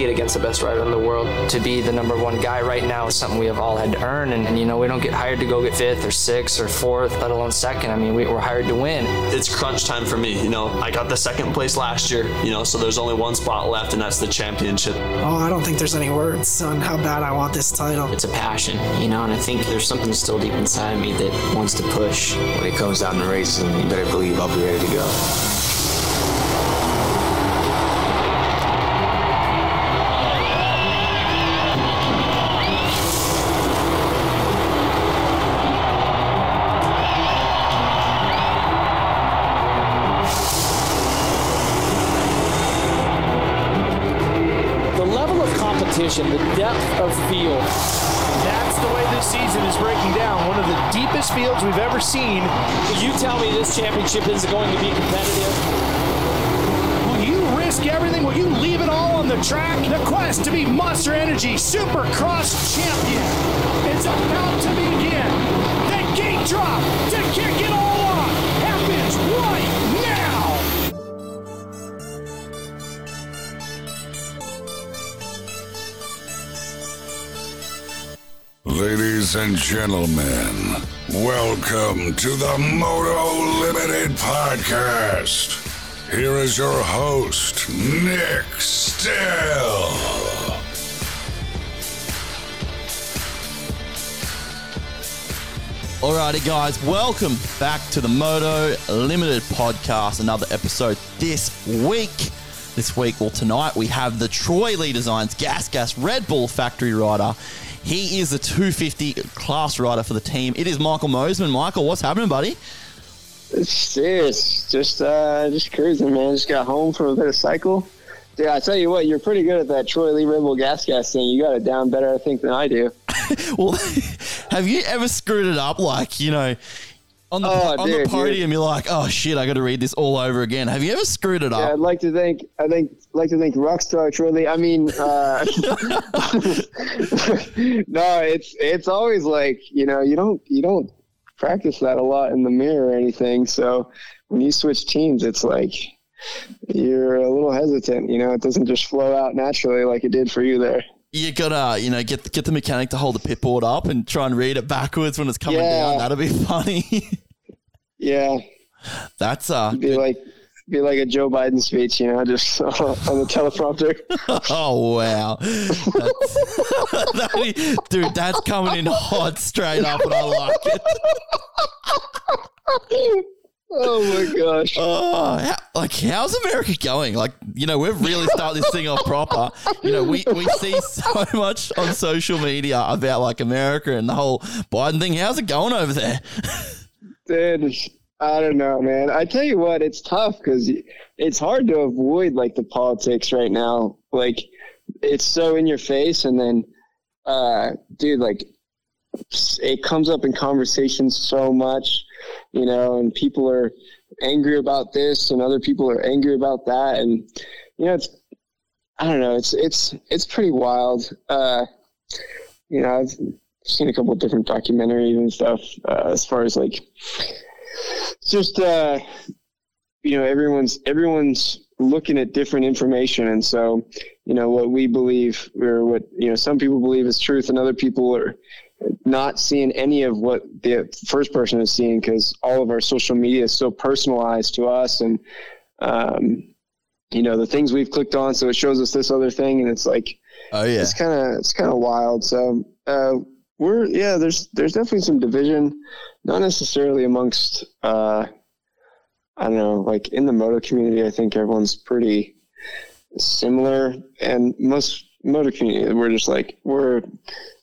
compete against the best rider in the world. To be the number one guy right now is something we have all had to earn, and, and you know we don't get hired to go get fifth or sixth or fourth, let alone second. I mean we, we're hired to win. It's crunch time for me. You know, I got the second place last year. You know, so there's only one spot left, and that's the championship. Oh, I don't think there's any words on how bad I want this title. It's a passion, you know, and I think there's something still deep inside of me that wants to push. When it comes down to racing, you better believe I'll be ready to go. Competition, the depth of field. That's the way this season is breaking down. One of the deepest fields we've ever seen. You tell me this championship is going to be competitive. Will you risk everything? Will you leave it all on the track? The quest to be Monster Energy Supercross champion is about to begin. The gate drop to kick it off Ladies and gentlemen, welcome to the Moto Limited Podcast. Here is your host, Nic Still. Alrighty, guys, welcome back to the Moto Limited Podcast. Another episode this week. This week, well, tonight, we have the Troy Lee Designs Gas Gas Red Bull factory rider he is the 250 class rider for the team. It is Michael Mosiman. Michael, what's happening, buddy? It's serious. Just uh, just cruising, man. Just got home from a bit of cycle. Dude, I tell you what, you're pretty good at that Troy Lee Red Bull gas gas thing. You got it down better, I think, than I do. well, have you ever screwed it up? Like, you know, on the oh, on dude, the podium, dude. you're like, oh shit, I got to read this all over again. Have you ever screwed it up? Yeah, I'd like to think. I think like to think Rockstar truly. I mean, uh, no, it's it's always like you know you don't you don't practice that a lot in the mirror or anything. So when you switch teams, it's like you're a little hesitant. You know, it doesn't just flow out naturally like it did for you there you gotta, you know, get get the mechanic to hold the pit board up and try and read it backwards when it's coming yeah. down. That'll be funny. yeah, that's uh, be like be like a Joe Biden speech, you know, just on the teleprompter. oh wow, that, dude, that's coming in hot straight up, and I like it. Oh my gosh! Oh, how, like how's America going? Like you know, we've really started this thing off proper. You know, we we see so much on social media about like America and the whole Biden thing. How's it going over there? Dude, I don't know, man. I tell you what, it's tough because it's hard to avoid like the politics right now. Like it's so in your face, and then, uh, dude, like it comes up in conversations so much you know, and people are angry about this and other people are angry about that. And, you know, it's, I don't know, it's, it's, it's pretty wild. Uh, you know, I've seen a couple of different documentaries and stuff, uh, as far as like, just, uh, you know, everyone's, everyone's looking at different information. And so, you know, what we believe or what, you know, some people believe is truth and other people are, not seeing any of what the first person is seeing because all of our social media is so personalized to us and um, you know the things we've clicked on so it shows us this other thing and it's like oh yeah. it's kind of it's kind of wild. So uh, we're yeah there's there's definitely some division not necessarily amongst uh, i don't know like in the moto community i think everyone's pretty similar and most motor community we're just like we're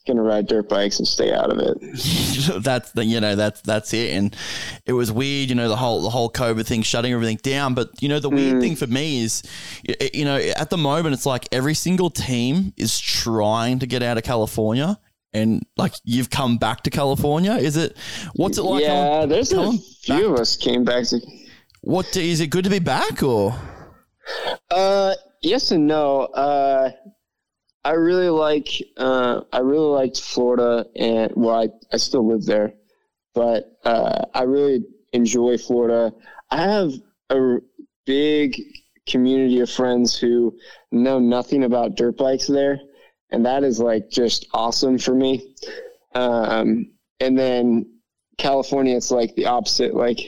gonna ride dirt bikes and stay out of it. that's the you know that's that's it. And it was weird, you know, the whole the whole COVID thing shutting everything down. But you know, the weird mm. thing for me is, you know, at the moment it's like every single team is trying to get out of California. And like you've come back to California, is it? What's it like? Yeah, there's a few back? of us came back. To- what is it good to be back or? Uh, yes and no. Uh, I really like uh, I really liked Florida and well I, I still live there, but uh, I really enjoy Florida. I have a big community of friends who know nothing about dirt bikes there, and that is like just awesome for me. Um, and then California, it's like the opposite. Like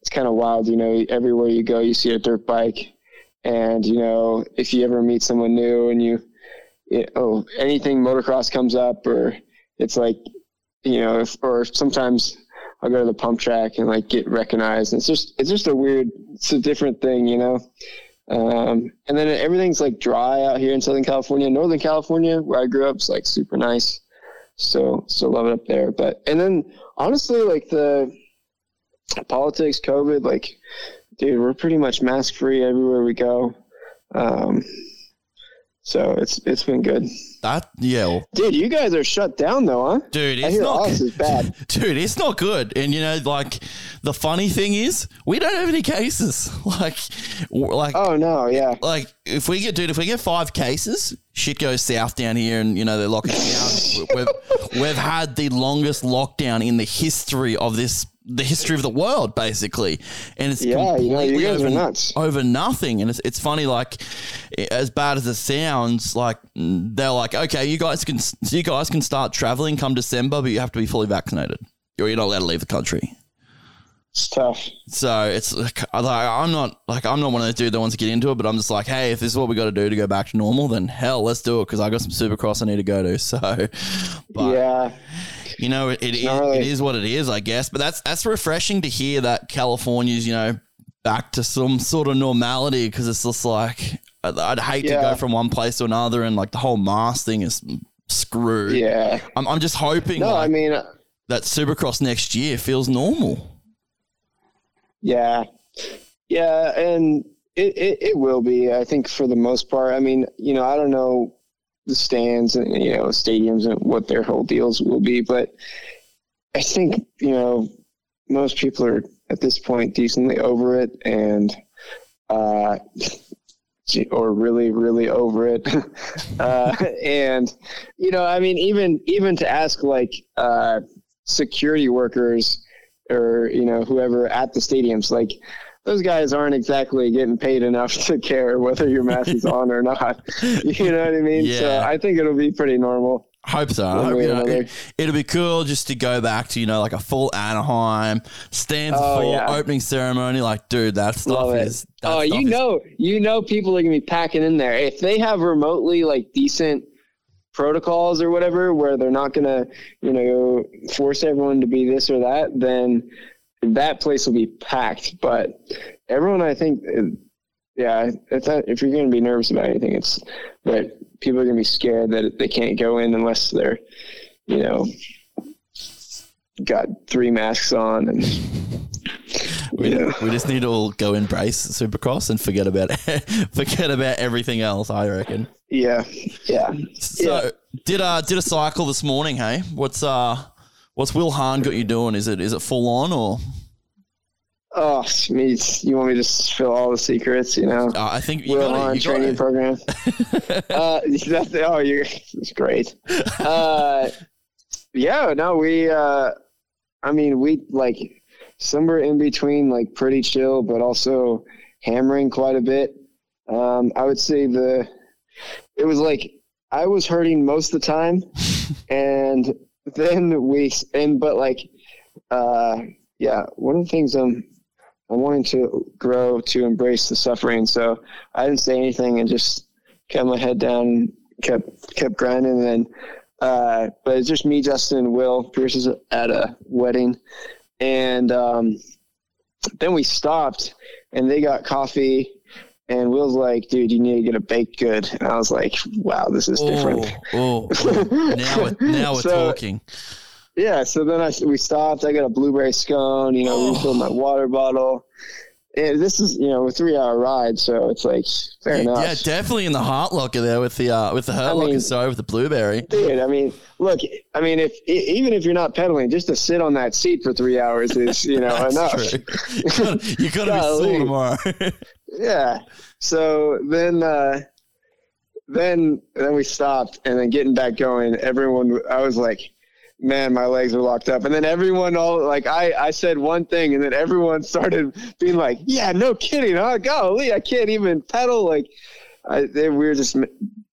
it's kind of wild, you know. Everywhere you go, you see a dirt bike, and you know if you ever meet someone new and you, oh, anything motocross comes up, or it's like, you know, if, or sometimes I'll go to the pump track and like get recognized. And it's just it's just a weird, it's a different thing, you know. Um, and then everything's like dry out here in Southern California. Northern California, where I grew up, is like super nice. So so love it up there. But and then honestly, like the politics, COVID, like dude, we're pretty much mask free everywhere we go. Um, so it's it's been good. That yeah, Dude, you guys are shut down though, huh? dude, it's not is bad. dude, it's not good. And you know, like the funny thing is, we don't have any cases. Like, like Oh no, yeah. like if we get dude, if we get five cases, shit goes south down here, and you know they're locking down. we've we've had the longest lockdown in the history of this, the history of the world, basically, and it's Yeah, you know, you completely guys over, are nuts. over nothing. And it's it's funny, like as bad as it sounds, like they're like, okay, you guys can you guys can start traveling come December, but you have to be fully vaccinated, or you're not allowed to leave the country. It's tough. So it's like, I'm not like I'm not one of those dudes that wants to get into it, but I'm just like, hey, if this is what we got to do to go back to normal, then hell, let's do it because I got some supercross I need to go to. So, but yeah. You know, it, it, Gnarly. it is what it is, I guess. But that's that's refreshing to hear that California's you know back to some sort of normality because it's just like I'd, I'd hate to go from one place to another and like the whole mask thing is screwed. Yeah. I'm I'm just hoping No, like, I mean, uh, that supercross next year feels normal. yeah, yeah, and it, it it will be. I think for the most part. I mean, you know, I don't know the stands and you know stadiums and what their whole deals will be, but I think you know most people are at this point decently over it and uh or really really over it. Uh and you know i mean even even to ask like uh security workers or you know whoever at the stadiums like those guys aren't exactly getting paid enough to care whether your mask is on or not you know what i mean so Yeah. i think it'll be pretty normal Hope so. I hope, you know, it, it'll be cool just to go back to, you know, like a full Anaheim, stands Oh, full, yeah. opening ceremony. Like, dude, that stuff is. that Oh, stuff you is- know, you know, people are gonna be packing in there if they have remotely like decent protocols or whatever, where they're not gonna, you know, force everyone to be this or that. Then that place will be packed. But everyone, I think, yeah, if you're gonna be nervous about anything, it's that people are gonna be scared that they can't go in unless they're, you know, got three masks on and. We, know. we just need to all go embrace Supercross and forget about forget about everything else. I reckon. Yeah, yeah. So did uh did a cycle this morning? Hey, what's uh what's Will Hahn got you doing? Is it is it full on or? Oh, me, you want me to spill all the secrets? You know, Uh, I think you Will got on it. You training program. uh, that's oh, you're it's great. Uh, yeah, no, we. Uh, I mean, we like somewhere in between, like pretty chill, but also hammering quite a bit. Um, I would say the it was like I was hurting most of the time, and then we and but like uh, yeah, one of the things I'm I'm wanting to grow to embrace the suffering. So I didn't say anything and just kept my head down, kept kept grinding. And then, uh, but it's just me, Justin, and Will. Pierce is at a wedding, and um, then we stopped, and they got coffee. And Will's like, dude, you need to get a baked good. And I was like, wow, this is different. Oh, oh, oh. now we're, now we're So- talking. Yeah, so then I we stopped. I got a blueberry scone. You know, refilled my water bottle. And this is you know a three hour ride, so it's like fair enough. Yeah, definitely in the heart locker there with the uh with the hurt locker. mean- Sorry, with the blueberry. Dude, I mean, look, I mean, if even if you're not pedaling, just to sit on that seat for three hours is, you know, enough. You gotta, be sore tomorrow. Yeah. So then, uh, then, then we stopped, and then getting back going. Everyone, I was like, man, my legs are locked up. And then everyone all like I I said one thing, and then everyone started being like, yeah, no kidding, huh? Golly, I can't even pedal. Like, I, they, we were just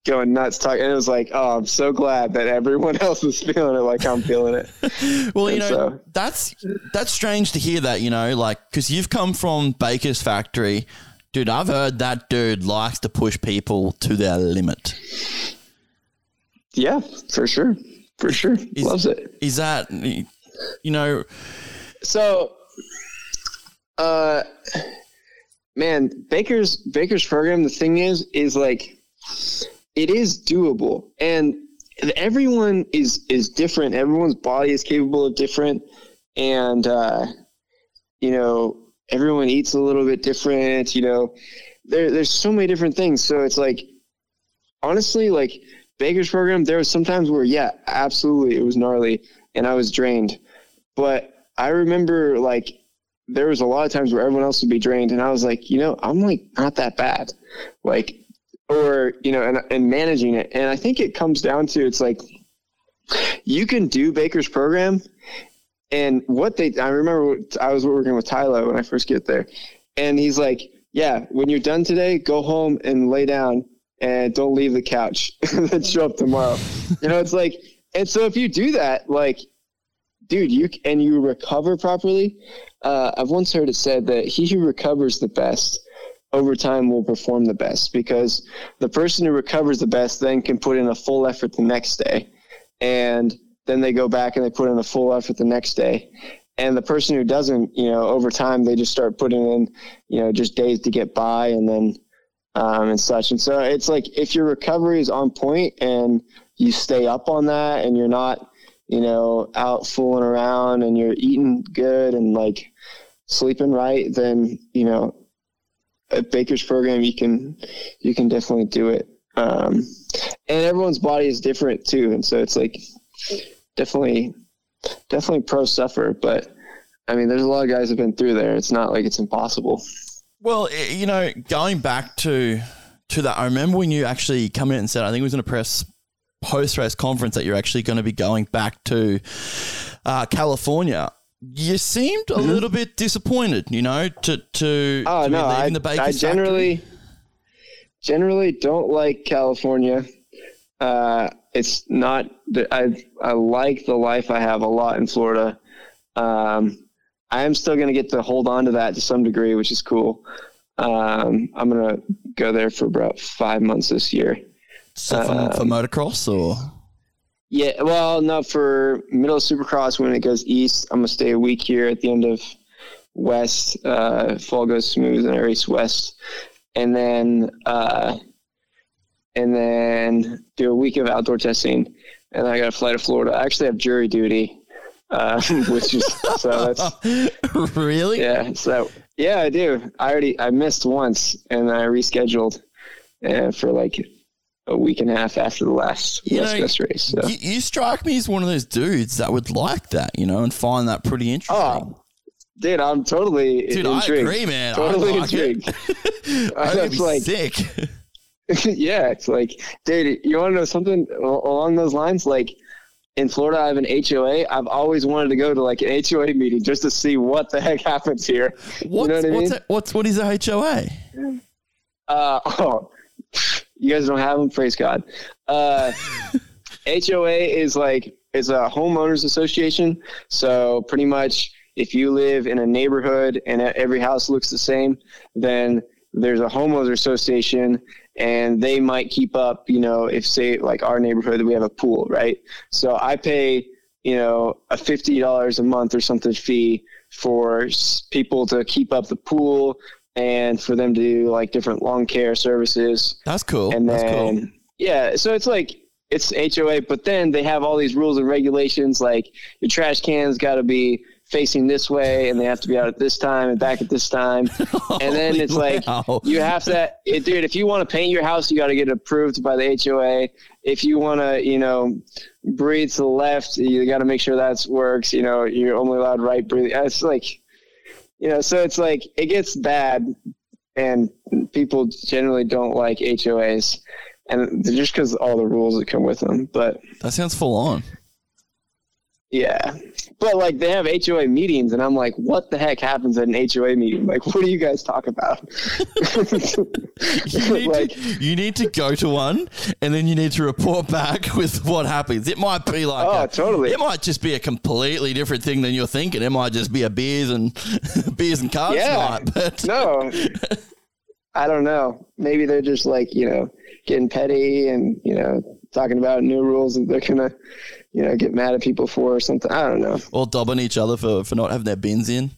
going nuts talking. And it was like, oh, I'm so glad that everyone else is feeling it like I'm feeling it. well, you know, so- that's that's strange to hear that. You know, like because you've come from Baker's factory, dude. I've heard that dude likes to push people to their limit. yeah, for sure, for sure, Is- loves it. Is that you know? So, uh, man, Baker's Baker's program. The thing is, is like it is doable, and everyone is is different. Everyone's body is capable of different, and uh, you know, everyone eats a little bit different. You know, there there's so many different things. So it's like, honestly, like Baker's program, there was sometimes where yeah, absolutely, it was gnarly, and I was drained, but I remember like there was a lot of times where everyone else would be drained, and I was like, you know, I'm like not that bad, like, or you know, and and managing it, and I think it comes down to it's like you can do Baker's program, and what they I remember I was working with Tyler when I first get there, and he's like, yeah, when you're done today, go home and lay down and don't leave the couch, then show up tomorrow. you know, it's like, and so if you do that, like dude, you and you recover properly. Uh, I've once heard it said that he who recovers the best over time will perform the best because the person who recovers the best then can put in a full effort the next day, and then they go back and they put in a full effort the next day. And the person who doesn't, you know, over time they just start putting in, you know, just days to get by, and then um, and such. And so it's like if your recovery is on point and you stay up on that, and you're not you know, out fooling around and you're eating good and like sleeping right, then, you know, at Baker's program, you can, you can definitely do it. Um, and everyone's body is different too. And so it's like definitely, definitely pro suffer, but I mean, there's a lot of guys have been through there. It's not like it's impossible. Well, eh, you know, going back to to that, I remember when you actually come in and said, I think it was in a press post race conference that you're actually going to be going back to uh, California. You seemed a little bit disappointed, you know, to to, Oh to be no, leaving I, the Baker's I generally generally don't like California. Uh, it's not. I I like the life I have a lot in Florida. Um, I am still going to get to hold on to that to some degree, which is cool. Um, I'm going to go there for about five months this year. so for, for motocross or Yeah, well, no, for middle of Supercross when it goes east, I'm gonna stay a week here at the end of west. Uh, fall goes smooth and I race west, and then uh, and then do a week of outdoor testing, and I got to fly to Florida. I actually have jury duty, uh, which is so that's really yeah. So yeah, I do. I already I missed once, and I rescheduled uh, for like a week and a half after the last You West know, Coast race. So. you, you strike me as one of those dudes that would like that, you know, and find that pretty interesting. Oh, dude, I'm totally Dude, I intrigued. agree, man. I Totally it. intrigued. That'd be like, sick. yeah, it's like, dude, you want to know something along those lines? Like, in Florida, I have an HOA. I've always wanted to go to like an HOA meeting just to see what the heck happens here. What's, you know what I mean? what's, it- what's what is a HOA? Uh, oh, you guys don't have them. Praise God. Uh, HOA is like is a homeowners association. So pretty much, if you live in a neighborhood and every house looks the same, then there's a homeowners association, and they might keep up. You know, if say like our neighborhood, that we have a pool, right? So I pay you know a fifty dollars a month or something fee for people to keep up the pool and for them to do like different lawn care services. That's cool. And That's then, cool. yeah, so it's like it's HOA, but then they have all these rules and regulations like your trash cans got to be facing this way and they have to be out at this time and back at this time. and then it's like wow. you have to, it, dude, if you want to paint your house, you got to get approved by the HOA. If you want to, you know, breathe to the left, you got to make sure that works. You know, you're only allowed right breathing. It's like, you know, so it's like it gets bad, and people generally don't like HOAs, and just because all the rules that come with them. But That sounds full on. Yeah. But like they have HOA meetings and I'm like, what the heck happens at an HOA meeting? Like, what do you guys talk about? You need, like, to, you need to go to one and then you need to report back with what happens. It might be like Oh, a- totally. It might just be a completely different thing than you're thinking. It might just be a beers and beers and cards yeah. night. But no. I don't know. Maybe they're just like, you know, getting petty and, you know, talking about new rules that they're gonna, you know, get mad at people for or something. I don't know. or dobbing each other for, for not having their bins in.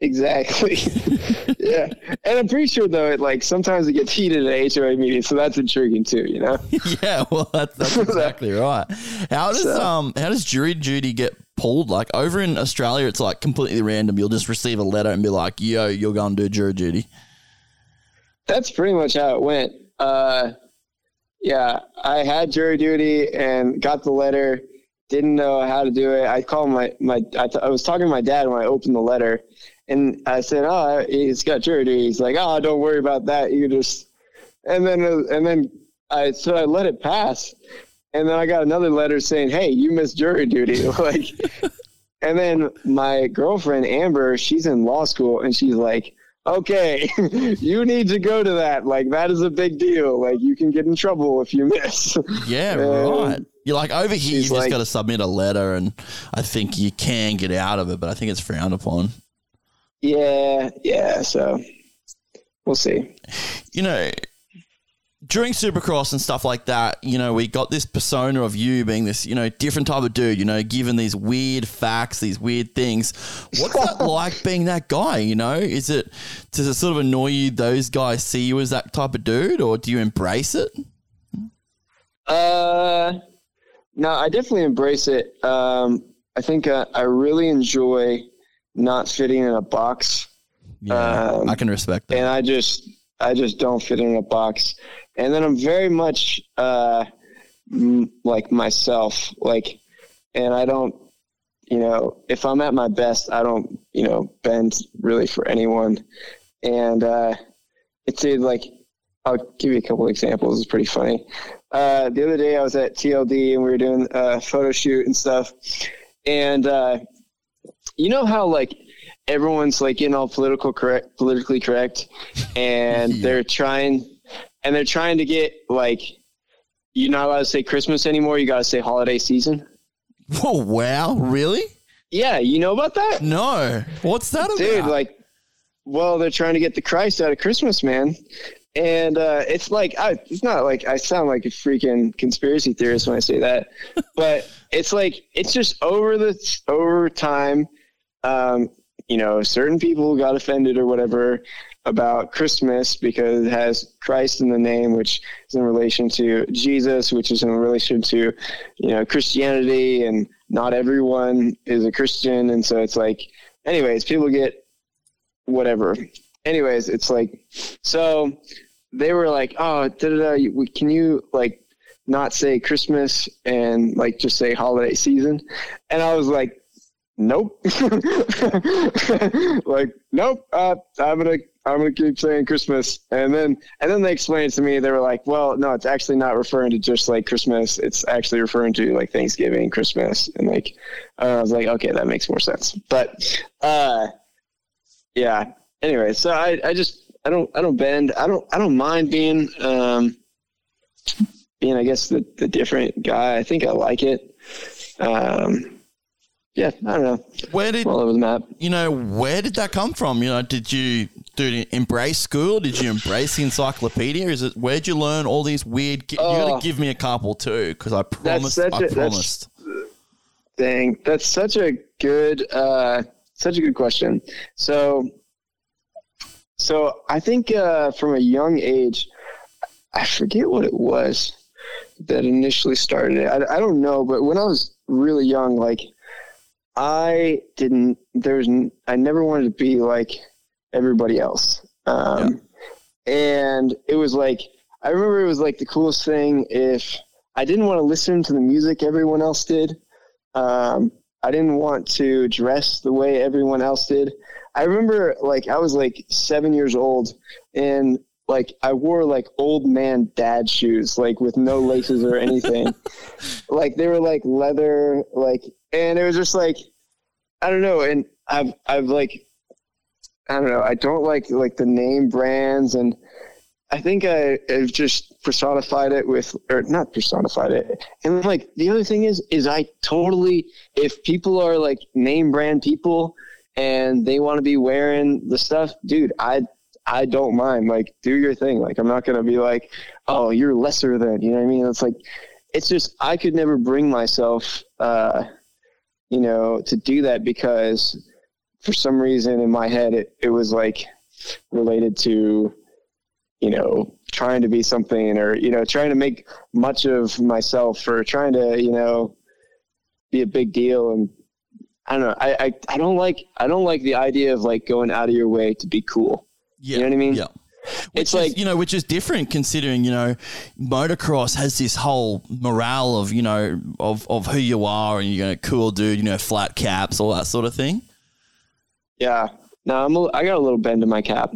Exactly. yeah. And I'm pretty sure though, it like sometimes it gets heated at HOA meetings, so that's intriguing too, you know? yeah, well, that's, that's exactly right. How does So- um how does jury duty get pulled? Like over in Australia, it's like completely random. You'll just receive a letter and be like, "Yo, you're going to do jury duty." That's pretty much how it went. Uh, yeah, I had jury duty and got the letter. Didn't know how to do it. I called my my. I, was talking to my dad when I opened the letter, and I said, "Oh, he's got jury duty." He's like, "Oh, don't worry about that. You just." And then and then I so I let it pass, and then I got another letter saying, "Hey, you missed jury duty." like, and then my girlfriend Amber, she's in law school, and she's like, "Okay, you need to go to that. Like, that is a big deal. Like, you can get in trouble if you miss." Yeah, um, right. You're like over here, you've just like- got to submit a letter, and I think you can get out of it, but I think it's frowned upon. Yeah, yeah. So we'll see. You know, during Supercross and stuff like that, you know, we got this persona of you being this, you know, different type of dude. You know, given these weird facts, these weird things. What's that like being that guy? You know, is it does it sort of annoy you? Those guys see you as that type of dude, or do you embrace it? Uh, no, I definitely embrace it. Um, I think uh, I really enjoy not fitting in a box. Yeah, Um, I can respect that. and I just I just don't fit in a box. And then I'm very much uh, m- like myself, like, and I don't, you know, if I'm at my best, I don't, you know, bend really for anyone. And uh, it's a, like, I'll give you a couple examples. It's pretty funny. Uh, the other day I was at TLD and we were doing a photo shoot and stuff, and uh, you know how like everyone's like getting all political correct, politically correct, and they're trying, and they're trying to get like, you're not allowed to say Christmas anymore. You got to say holiday season. Whoa, wow, really? Yeah, you know about that? No. What's that about? Dude, like, well, they're trying to get the Christ out of Christmas, man. And uh, it's like, I, it's not like I sound like a freaking conspiracy theorist when I say that, but it's like, it's just over the, over time, um, you know, certain people got offended or whatever about Christmas because it has Christ in the name, which is in relation to Jesus, which is in relation to, you know, Christianity, and not everyone is a Christian. And so it's like, anyways, people get whatever. Anyways, it's like, so they were like, oh, da, da, da, can you like not say Christmas and like just say holiday season? And I was like, nope. like, nope. Uh, I'm gonna I'm gonna keep saying Christmas. And then and then they explained to me. They were like, well, no, it's actually not referring to just like Christmas. It's actually referring to like Thanksgiving, Christmas, and like uh, I was like, okay, that makes more sense. But uh, yeah. Anyway, so I I just I don't I don't bend. I don't I don't mind being um being I guess the the different guy. I think I like it. Um, yeah, I don't know. Where did all over the map? You know, where did that come from? You know, did you do you embrace school? Did you embrace the encyclopedia? Is it where'd you learn all these weird? You got Oh. to give me a couple too, because I promised. such I a- that's- promised. Dang, that's such a good, uh, such a good question. So, so I think uh, from a young age, I forget what it was that initially started it. I, I don't know, but when I was really young, like I didn't. There was. I never wanted to be like everybody else. Um, And it was like I remember it was like the coolest thing if I didn't want to listen to the music everyone else did. Um, I didn't want to dress the way everyone else did. I remember like I was like seven years old and like I wore like old man dad shoes, like with no laces or anything. like they were like leather, like, and it was just like, I don't know. And I've, I've like, I don't know. I don't like like the name brands, and I think I, have just personified it with, or not personified it. And like the other thing is, is I totally, if people are like name brand people and they want to be wearing the stuff, dude, I I don't mind. Like, do your thing. Like, I'm not gonna be like, oh, you're lesser than. You know what I mean? It's like, it's just I could never bring myself, uh, you know, to do that because for some reason in my head it, it was like related to, you know, trying to be something or you know trying to make much of myself or trying to you know be a big deal and I don't know. I, I, I don't like I don't like the idea of like going out of your way to be cool. Yeah. You know what I mean? Yeah. It's is, like- you know, which is different considering, you know, motocross has this whole morale of, you know, of, of who you are and you're a cool dude, you know, flat caps, all that sort of thing. Yeah. No, I'm a, I got a little bend in my cap.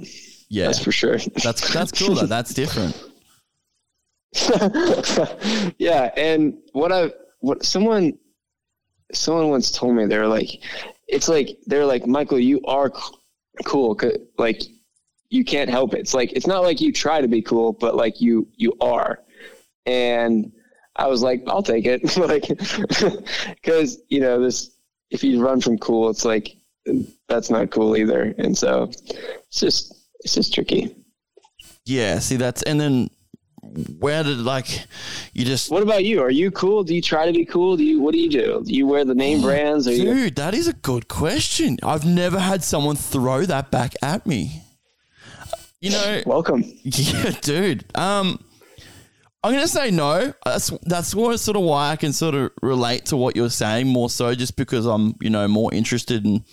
Yeah. That's for sure. That's that's cool though. That's different. yeah, and what I what someone someone once told me they were like, it's like they're like Michael, you are cool, like you can't help it. It's like it's not like you try to be cool, but like you you are, and I was like, I'll take it, like because you know this if you run from cool, it's like that's not cool either, and so it's just it's just tricky. Yeah, see that's and then where did like you just What about you? Are you cool? Do you try to be cool? Do you what do you do? Do you wear the name oh, brands? Or you, Dude, that is a good question. I've never had someone throw that back at me. You know, welcome. Yeah, dude. Um, I'm gonna say no. That's that's what sort of why I can sort of relate to what you're saying more so, just because I'm you know more interested in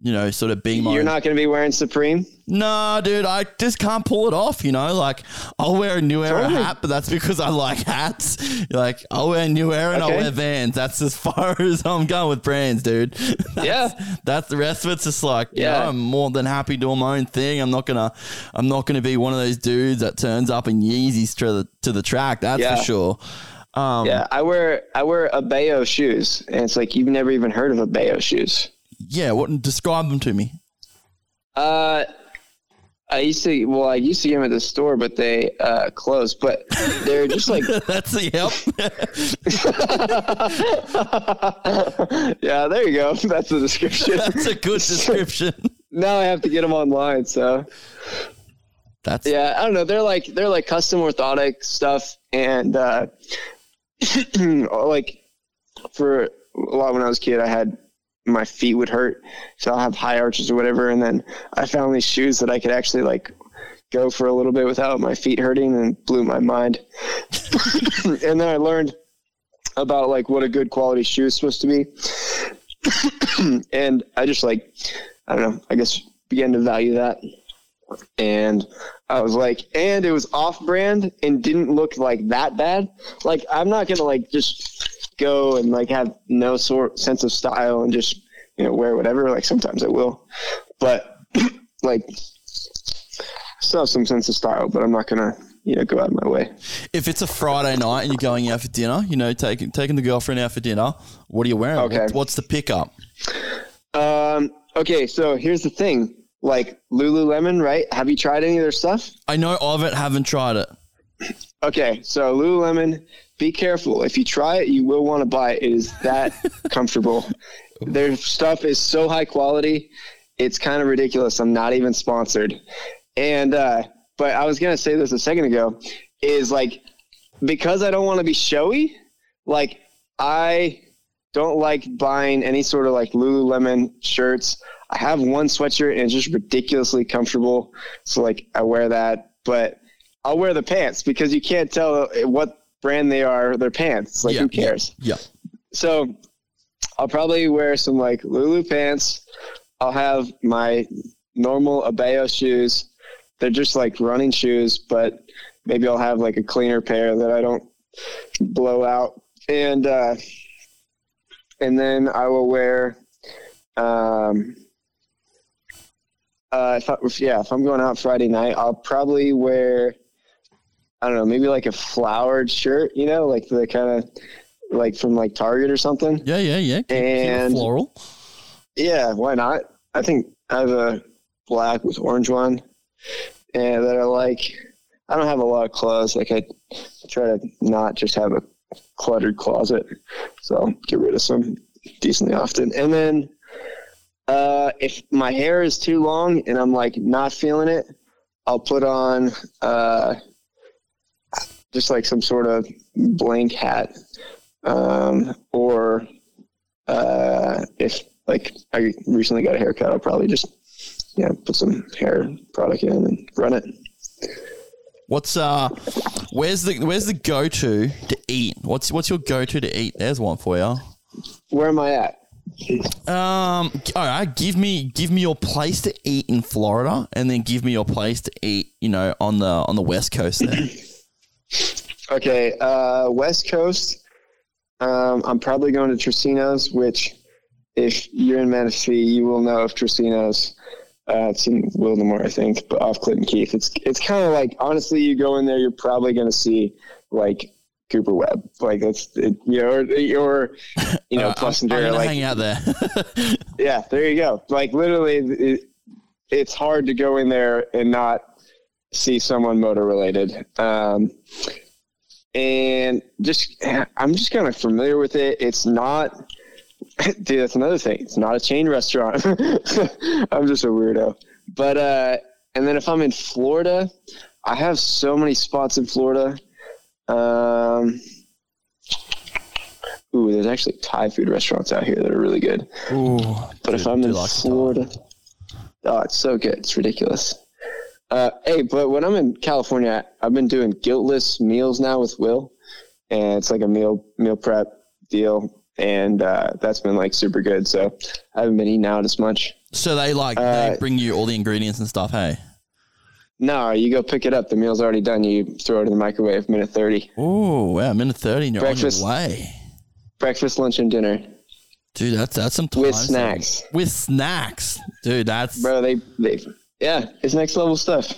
you know sort of being my. You're not going to be wearing Supreme. No, dude, I just can't pull it off. You know, like I'll wear a New Era Totally. hat, but that's because I like hats. Like I'll wear New Era and I'll wear Vans. That's as far as I'm going with brands, dude. That's, Yeah. that's the rest of it's just like yeah. Yeah. I'm more than happy doing my own thing. I'm not gonna, I'm not gonna be one of those dudes that turns up in Yeezys to the to the track. That's Yeah. for sure. Um, yeah, I wear I wear Abeo shoes, and it's like you've never even heard of Abeo shoes. Yeah. What describe them to me? Uh, I used to well, I used to get them at the store, but they uh, closed. But they're just like That's the yep. yeah, there you go. That's the description. that's a good description. now I have to get them online. So That's yeah, I don't know. They're like they're like custom orthotic stuff, and uh, like for a lot when I was a kid, I had my feet would hurt, so I'll have high arches or whatever, and then I found these shoes that I could actually like go for a little bit without my feet hurting, and blew my mind. and then I learned about like what a good quality shoe is supposed to be, and I just like I don't know. I guess began to value that and I was like, and it was off brand and didn't look like that bad. Like, I'm not gonna like just go and like have no sort sense of style and just you know wear whatever. Like sometimes I will, but like still have some sense of style. But I'm not gonna you know go out of my way. if it's a Friday night and you're going out for dinner, you know, taking taking the girlfriend out for dinner, what are you wearing? Okay. What- what's the pickup? Um, okay, so here's the thing. Like Lululemon, right? Have you tried any of their stuff? I know of it, haven't tried it. Okay, so Lululemon, be careful. If you try it, you will want to buy it. It is that comfortable. Their stuff is so high quality, it's kind of ridiculous. I'm not even sponsored. And uh, but I was gonna say this a second ago, is like because I don't want to be showy, like I don't like buying any sort of like Lululemon shirts. I have one sweatshirt and it's just ridiculously comfortable. So like I wear that, but I'll wear the pants because you can't tell what brand they are, their pants. Like Yeah, who cares? Yeah. So I'll probably wear some like Lulu pants. I'll have my normal Abeo shoes. They're just like running shoes, but maybe I'll have like a cleaner pair that I don't blow out. And uh and then I will wear um Uh, if I, if, yeah, if I'm going out Friday night, I'll probably wear, I don't know, maybe like a flowered shirt, you know, like the kind of like from like Target or something. Yeah, yeah, yeah. Keep- keep And- floral. Yeah, why not? I think I have a black with orange one, and that I like. I don't have a lot of clothes. Like I try to not just have a cluttered closet, so get rid of some decently often. And then, uh, if my hair is too long and I'm like not feeling it, I'll put on uh, just like some sort of blank hat, um, or uh, if like I recently got a haircut, I'll probably just yeah put some hair product in and run it. What's uh, where's the where's the go to to eat? What's what's your go to to eat? There's one for you. Where am I at? Um, all right, give me give me your place to eat in Florida, and then give me your place to eat. You know, on the on the west coast there. Okay, uh, West Coast. Um, I'm probably going to Tracino's, which, if you're in Menifee, you will know of Tracino's. Uh, it's in Wildomar, I think, but off Clinton Keith. It's it's kind of like honestly, you go in there, you're probably going to see like Cooper Webb, like that's it, you know, or, or you know, Uh, Plessinger, like hang out there. yeah, there you go. Like literally, it, it's hard to go in there and not see someone motor related. Um, and just, I'm just kind of familiar with it. It's not, dude. That's another thing. It's not a chain restaurant. I'm just a weirdo. But uh, and then if I'm in Florida, I have so many spots in Florida. Um, ooh, there's actually Thai food restaurants out here that are really good. Ooh, But if I'm in Florida, oh, it's so good. It's ridiculous. Uh, hey, but when I'm in California, I've been doing guiltless meals now with Will, and it's like a meal meal prep deal, and uh, that's been like super good. So I haven't been eating out as much. so they like Uh, they bring you all the ingredients and stuff. Hey. No, you go pick it up. The meal's already done. You throw it in the microwave, minute thirty. Oh wow, minute thirty, you're Breakfast. on your way, Breakfast, lunch, and dinner dude. That's that's some time with snacks, With snacks, dude. That's bro. They they yeah, it's next level stuff.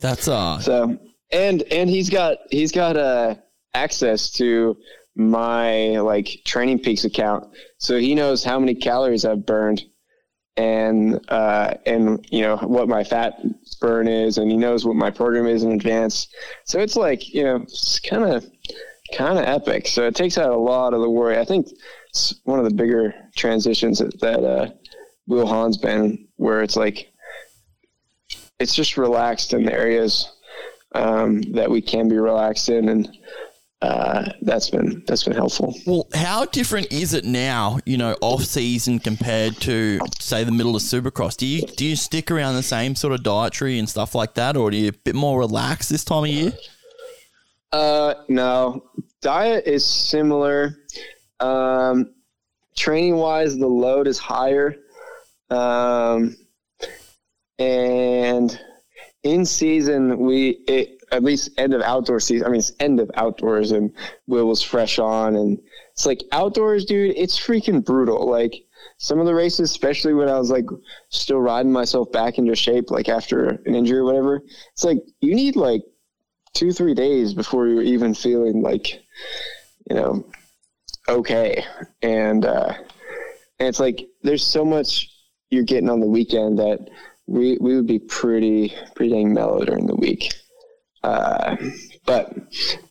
that's uh. So and and he's got he's got uh access to my like TrainingPeaks account, so he knows how many calories I've burned, and uh and you know what my fat burn is, and he knows what my program is in advance. So it's like you know it's kind of kind of epic. So it takes out a lot of the worry. I think it's one of the bigger transitions that, that uh, Will Hahn's been, where it's like it's just relaxed in the areas um, that we can be relaxed in, and uh, that's been that's been helpful. Well, how different is it now? You know, off season compared to say the middle of Supercross. Do you do you stick around the same sort of dietary and stuff like that, or do you a bit more relaxed this time of year? Uh, no, diet is similar. Um, training wise, the load is higher. Um, and in season, we, it, at least end of outdoor season, I mean, it's end of outdoors and Will was fresh on. And it's like outdoors, dude, it's freaking brutal. Like some of the races, especially when I was like still riding myself back into shape, like after an injury or whatever, it's like you need like two three days before you're even feeling like you know okay and uh and it's like there's so much you're getting on the weekend that we we would be pretty pretty dang mellow during the week uh but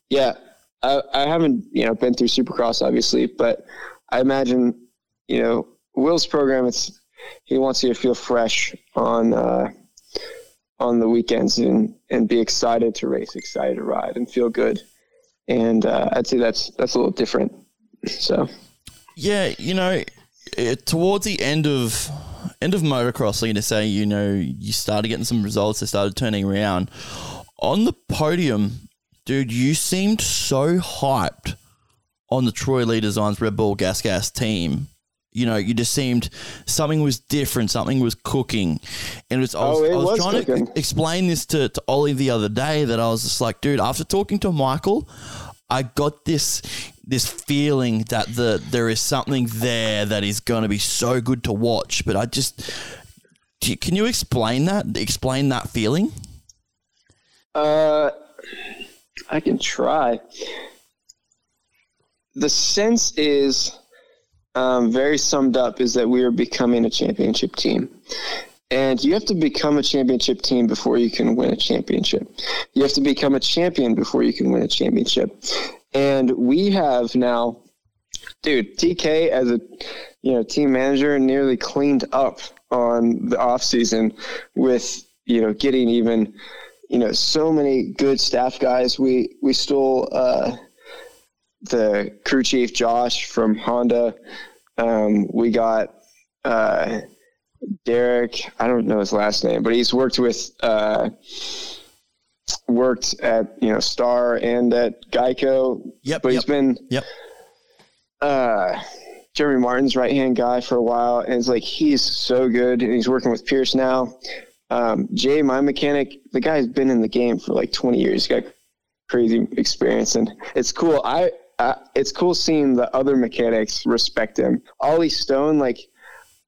yeah i i haven't you know been through supercross obviously but i imagine you know will's program it's he wants you to feel fresh on uh on the weekends and and be excited to race, excited to ride, and feel good. And uh, I'd say that's that's a little different. So Yeah, you know, towards the end of end of motocross, like to say, you know, you started getting some results. They started turning around on the podium, dude. You seemed so hyped on the Troy Lee Designs Red Bull Gas Gas team. You know, you just seemed something was different, something was cooking, and it oh, was. I was, Oh, it I was, was trying cooking. to explain this to to Ollie the other day that I was just like, dude, after talking to Michael, I got this this feeling that the there is something there that is going to be so good to watch. But I just you- can you explain that? Explain that feeling? Uh, I can try. The sense is um, very summed up is that we are becoming a championship team. And you have to become a championship team before you can win a championship. You have to become a champion before you can win a championship. And we have now, dude, TK as a you know team manager nearly cleaned up on the offseason with you know getting even you know so many good staff guys. We we stole uh, the crew chief Josh from Honda. Um, we got uh, Derek. I don't know his last name, but he's worked with uh, worked at you know Star and at Geico. Yep, but yep. he's been Yep. uh, Jeremy Martin's right hand guy for a while, and it's like he's so good, and he's working with Pierce now. Um, Jay, my mechanic, the guy's been in the game for like 20 years. He's got crazy experience, and it's cool. I, I it's cool seeing the other mechanics respect him. Ollie Stone, like.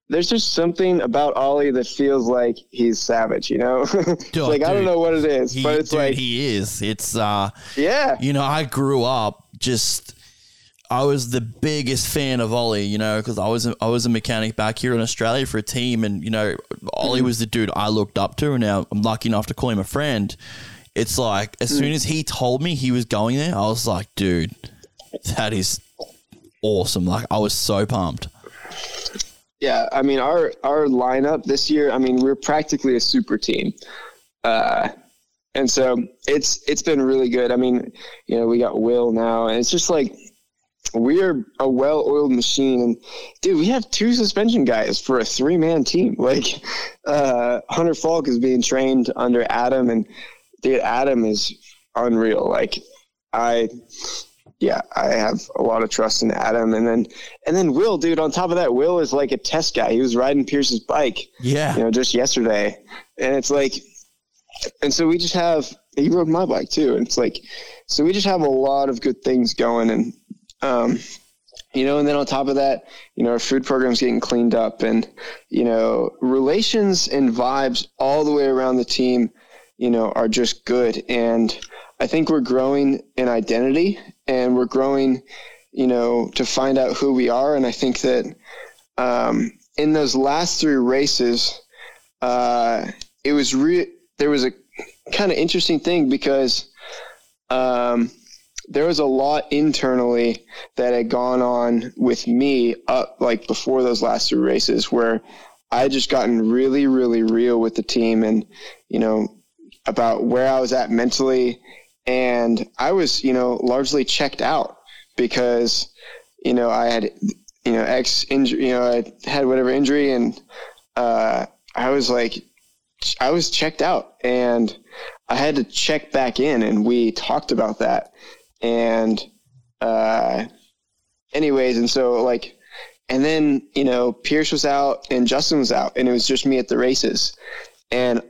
There's just something about Ollie that feels like he's savage, you know. It's Dude, like I don't know what it is, He, but it's dude, like he is. It's uh yeah, you know, I grew up just I was the biggest fan of Ollie, you know, because I was a, I was a mechanic back here in Australia for a team, and you know, Ollie Mm-hmm. was the dude I looked up to, and now I'm lucky enough to call him a friend. It's like as Mm. soon as he told me he was going there, I was like, dude, that is awesome. Like I was so pumped. Yeah, I mean our our lineup this year. I mean we're practically a super team, uh, and so it's it's been really good. I mean, you know, we got Will now, and it's just like we are a well-oiled machine. And dude, we have two suspension guys for a three-man team. Like uh, Hunter Falk is being trained under Adam, and dude, Adam is unreal. Like I yeah, I have a lot of trust in Adam, and then and then Will, dude. On top of that, Will is like a test guy. He was riding Pierce's bike, Yeah. you know, just yesterday, and it's like, and so we just have. He rode my bike too, and it's like, so we just have a lot of good things going, and um, you know, and then on top of that, you know, our food program's getting cleaned up, and you know, relations and vibes all the way around the team, you know, are just good, and I think we're growing in identity, and we're growing, you know, to find out who we are, and I think that um, in those last three races, uh, it was re- there was a kind of interesting thing because um, there was a lot internally that had gone on with me up like before those last three races where I had just gotten really, really real with the team and, you know, about where I was at mentally. And I was, you know, largely checked out because, you know, I had, you know, X injury, you know, I had whatever injury and, uh, I was like, I was checked out and I had to check back in and we talked about that. And, uh, anyways, and so like, and then, you know, Pierce was out and Justin was out and it was just me at the races. And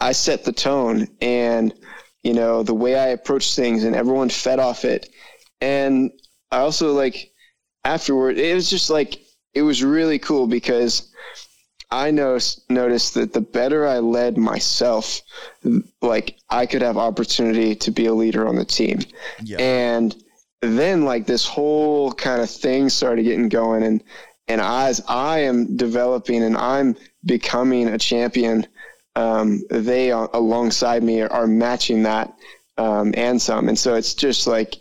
I set the tone and, you know, the way I approached things and everyone fed off it. And I also like afterward, it was just like, it was really cool because I noticed, noticed that the better I led myself, like I could have opportunity to be a leader on the team. Yeah. And then like this whole kind of thing started getting going and, and as I am developing and I'm becoming a champion, um, they alongside me are, are matching that um, and some. And so it's just like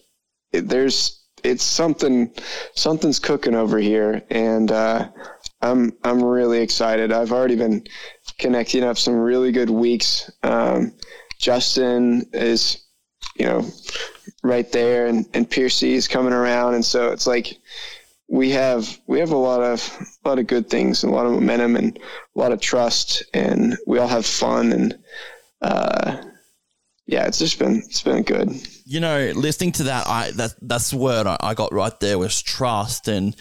there's it's something something's cooking over here, and uh, I'm I'm really excited. I've already been connecting up some really good weeks. Um, Justin is you know right there, and and Piercy is coming around, and so it's like we have we have a lot of a lot of good things, a lot of momentum, and a lot of trust, and we all have fun, and uh, yeah, it's just been it's been good. you know, listening to that, I that that's the word I, I got right there was trust, and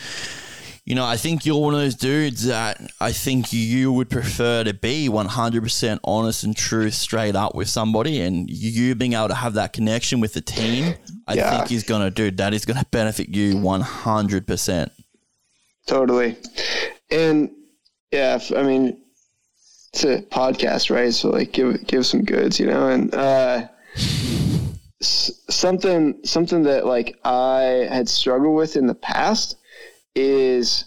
you know, I think you're one of those dudes that I think you would prefer to be 100% honest and true, straight up with somebody, and you being able to have that connection with the team, I Yeah. think is gonna, dude, that is gonna benefit you 100%. Totally. And yeah, I mean, it's a podcast, right? So like give give some goods, you know, and uh, s- something something that like I had struggled with in the past is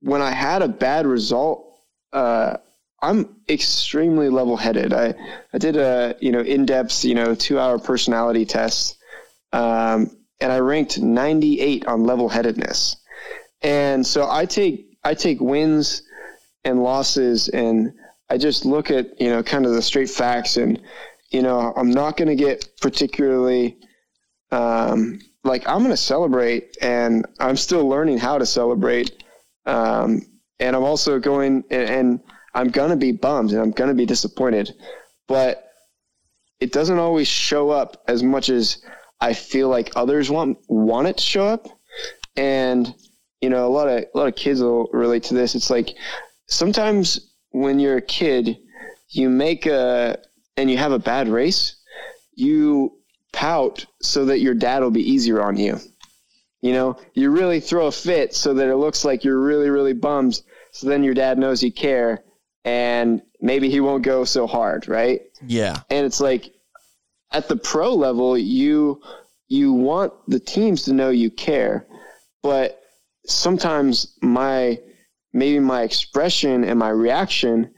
when I had a bad result. Uh, I'm extremely level headed. I I did a you know in depth you know two hour personality test, um, and I ranked 98 on level headedness. And so I take I take wins and losses and I just look at, you know, kind of the straight facts and, you know, I'm not going to get particularly, um, like I'm going to celebrate and I'm still learning how to celebrate. Um, and I'm also going and, and I'm going to be bummed and I'm going to be disappointed, but it doesn't always show up as much as I feel like others want, want it to show up. And, you know, a lot of, a lot of kids will relate to this. It's like, sometimes when you're a kid, you make a and you have a bad race, you pout so that your dad will be easier on you. You know, you really throw a fit so that it looks like you're really, really bummed. So then your dad knows you care and maybe he won't go so hard, right? Yeah. And it's like at the pro level, you you want the teams to know you care, but sometimes my maybe my expression and my reaction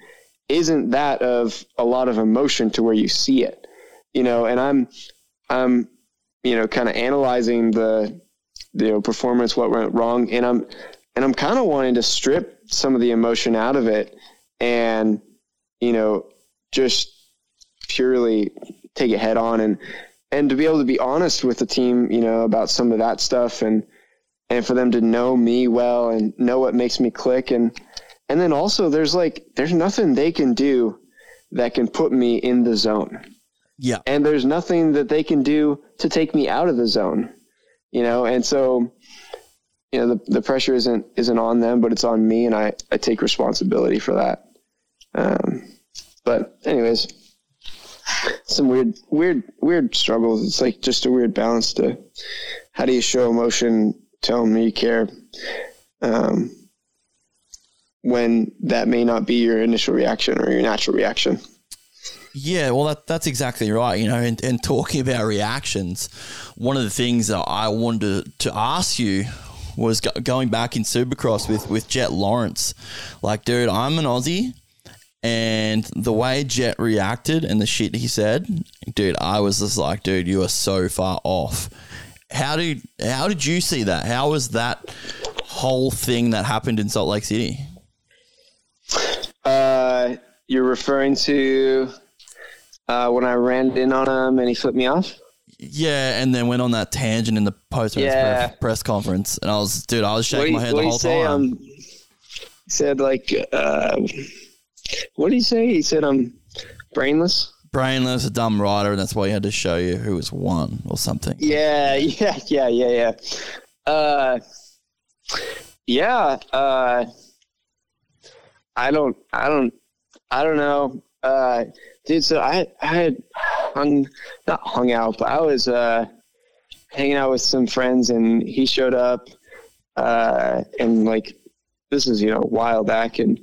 isn't that of a lot of emotion to where you see it you know and i'm i'm you know kind of analyzing the you know performance what went wrong and i'm and i'm kind of wanting to strip some of the emotion out of it and you know just purely take it head on and and to be able to be honest with the team you know about some of that stuff and and for them to know me well and know what makes me click and and then also there's like there's nothing they can do that can put me in the zone Yeah. and there's nothing that they can do to take me out of the zone you know and so you know the, the pressure isn't isn't on them but it's on me and i i take responsibility for that um but anyways some weird weird weird struggles it's like just a weird balance to how do you show emotion tell them you care um, when that may not be your initial reaction or your natural reaction. Yeah, well, that, that's exactly right. You know, and, and talking about reactions, one of the things that I wanted to, ask you was go, going back in Supercross with, with Jett Lawrence. Like, dude, I'm an Aussie, and the way Jett reacted and the shit he said, dude, I was just like, dude, you are so far off. How did how did you see that? How was that whole thing that happened in Salt Lake City? Uh, you're referring to uh, when I ran in on him and he flipped me off? Yeah, and then went on that tangent in the post Yeah. press, press conference, and I was, dude, I was shaking do my head the whole say? time. Um, he said like, uh, what did he say? He said I'm brainless. Brainless, a dumb rider, and that's why he had to show you who was one or something. Yeah, yeah, yeah, yeah, yeah. Uh, yeah. Uh, I don't, I don't, I don't know, uh, dude. So I, I had hung, not hung out, but I was uh, hanging out with some friends, and he showed up, uh, and like this is you know a while back, and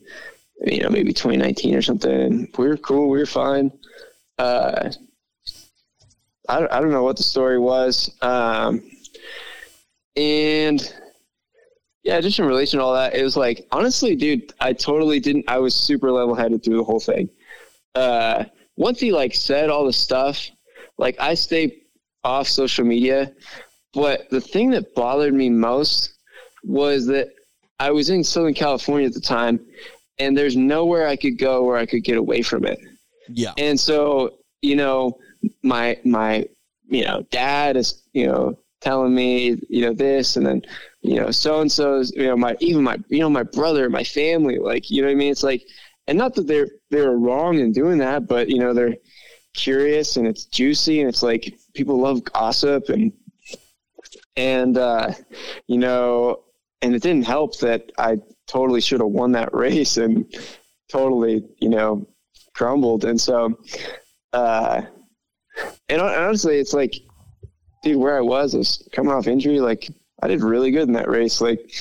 you know maybe 2019 or something. We were cool, we were fine. Uh, I don't, I don't know what the story was. Um, and yeah, just in relation to all that, it was like, honestly, dude, I totally didn't, I was super level headed through the whole thing. Uh, once he like said all the stuff, like I stay off social media, but the thing that bothered me most was that I was in Southern California at the time and there's nowhere I could go where I could get away from it. Yeah. And so, you know, my my you know, dad is, you know, telling me, you know, this and then, you know, so and so's, you know, my even my you know, my brother, my family, like, you know what I mean? It's like and not that they're they're wrong in doing that, but you know, they're curious and it's juicy and it's like people love gossip and and uh you know and it didn't help that I totally should have won that race and totally, you know, crumbled. And so, uh, and honestly, it's like, dude, where I was, I was coming off injury. Like I did really good in that race. Like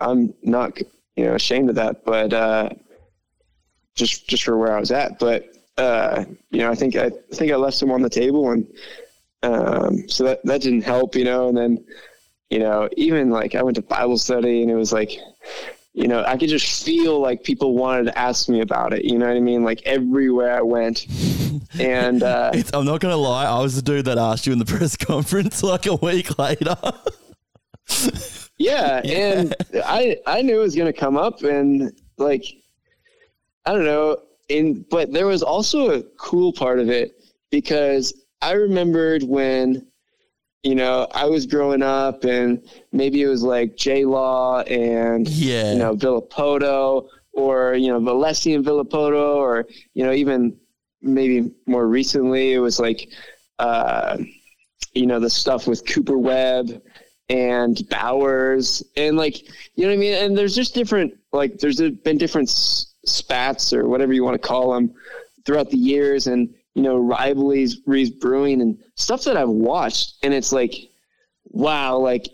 I'm not, you know, ashamed of that, but, uh, just just for where I was at. But uh, you know, I think I, I think I left some on the table, and um, so that that didn't help. You know, and then you know, even like I went to Bible study, and it was like. You know, I could just feel like people wanted to ask me about it. You know what I mean? Like everywhere I went, and uh, I'm not gonna lie. I was the dude that asked you in the press conference like a week later. yeah, and I I knew it was gonna come up, and like I don't know, and but there was also a cool part of it because I remembered when you know I was growing up, and maybe it was like J Law and Yeah. you know Villopoto or you know Valesi and Villopoto, or you know even maybe more recently it was like uh, you know the stuff with Cooper Webb and Bowers and like you know what I mean and there's just different like there's been different spats or whatever you want to call them throughout the years and you know rivalries brewing and stuff that I've watched and it's like wow like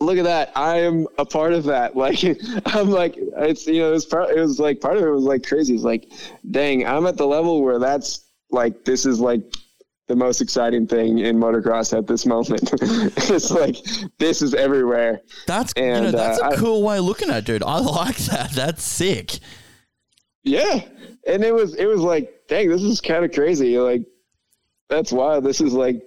look at that I am a part of that like I'm like it's you know it was part it was like part of it was like crazy it's like dang I'm at the level where that's like this is like the most exciting thing in motocross at this moment. it's like this is everywhere. That's And, you know that's uh, a I- cool way of looking at it, dude. I like that. That's sick. Yeah, and it was it was like, dang, this is kind of crazy. Like that's wild. This is like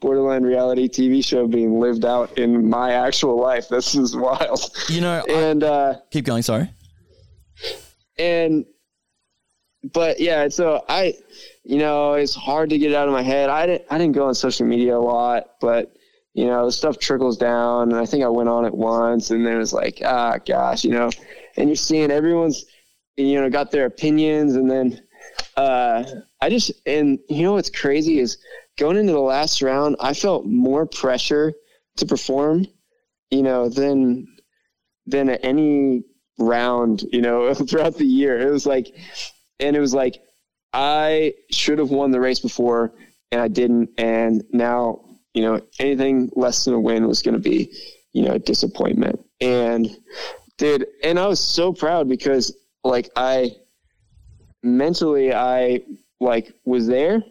borderline reality TV show being lived out in my actual life. This is wild. You know, and uh, keep going. Sorry. and but yeah, so I, you know, it's hard to get it out of my head. I didn't I didn't go on social media a lot, but you know, the stuff trickles down, and I think I went on it once, and then it was like, ah, gosh, you know, and you're seeing everyone's, you know, got their opinions, and then uh, I just and you know what's crazy is going into the last round, I felt more pressure to perform, you know, than than at any round, you know, throughout the year. It was like, and it was like, I should have won the race before and I didn't. And now, you know, anything less than a win was going to be, you know, a disappointment. And dude, and I was so proud because like I mentally, I like was there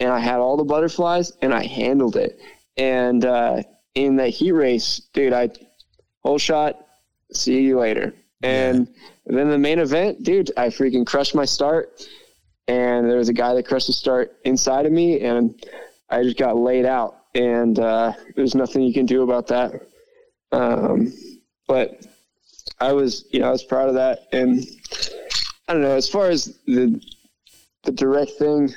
and I had all the butterflies and I handled it. And, uh, in that heat race, dude, I whole shot, see you later. And then the main event, dude, I freaking crushed my start. And there was a guy that crushed the start inside of me, and I just got laid out. And uh, there's nothing you can do about that. Um, but I was, you know, I was proud of that. And I don't know, as far as the the direct thing,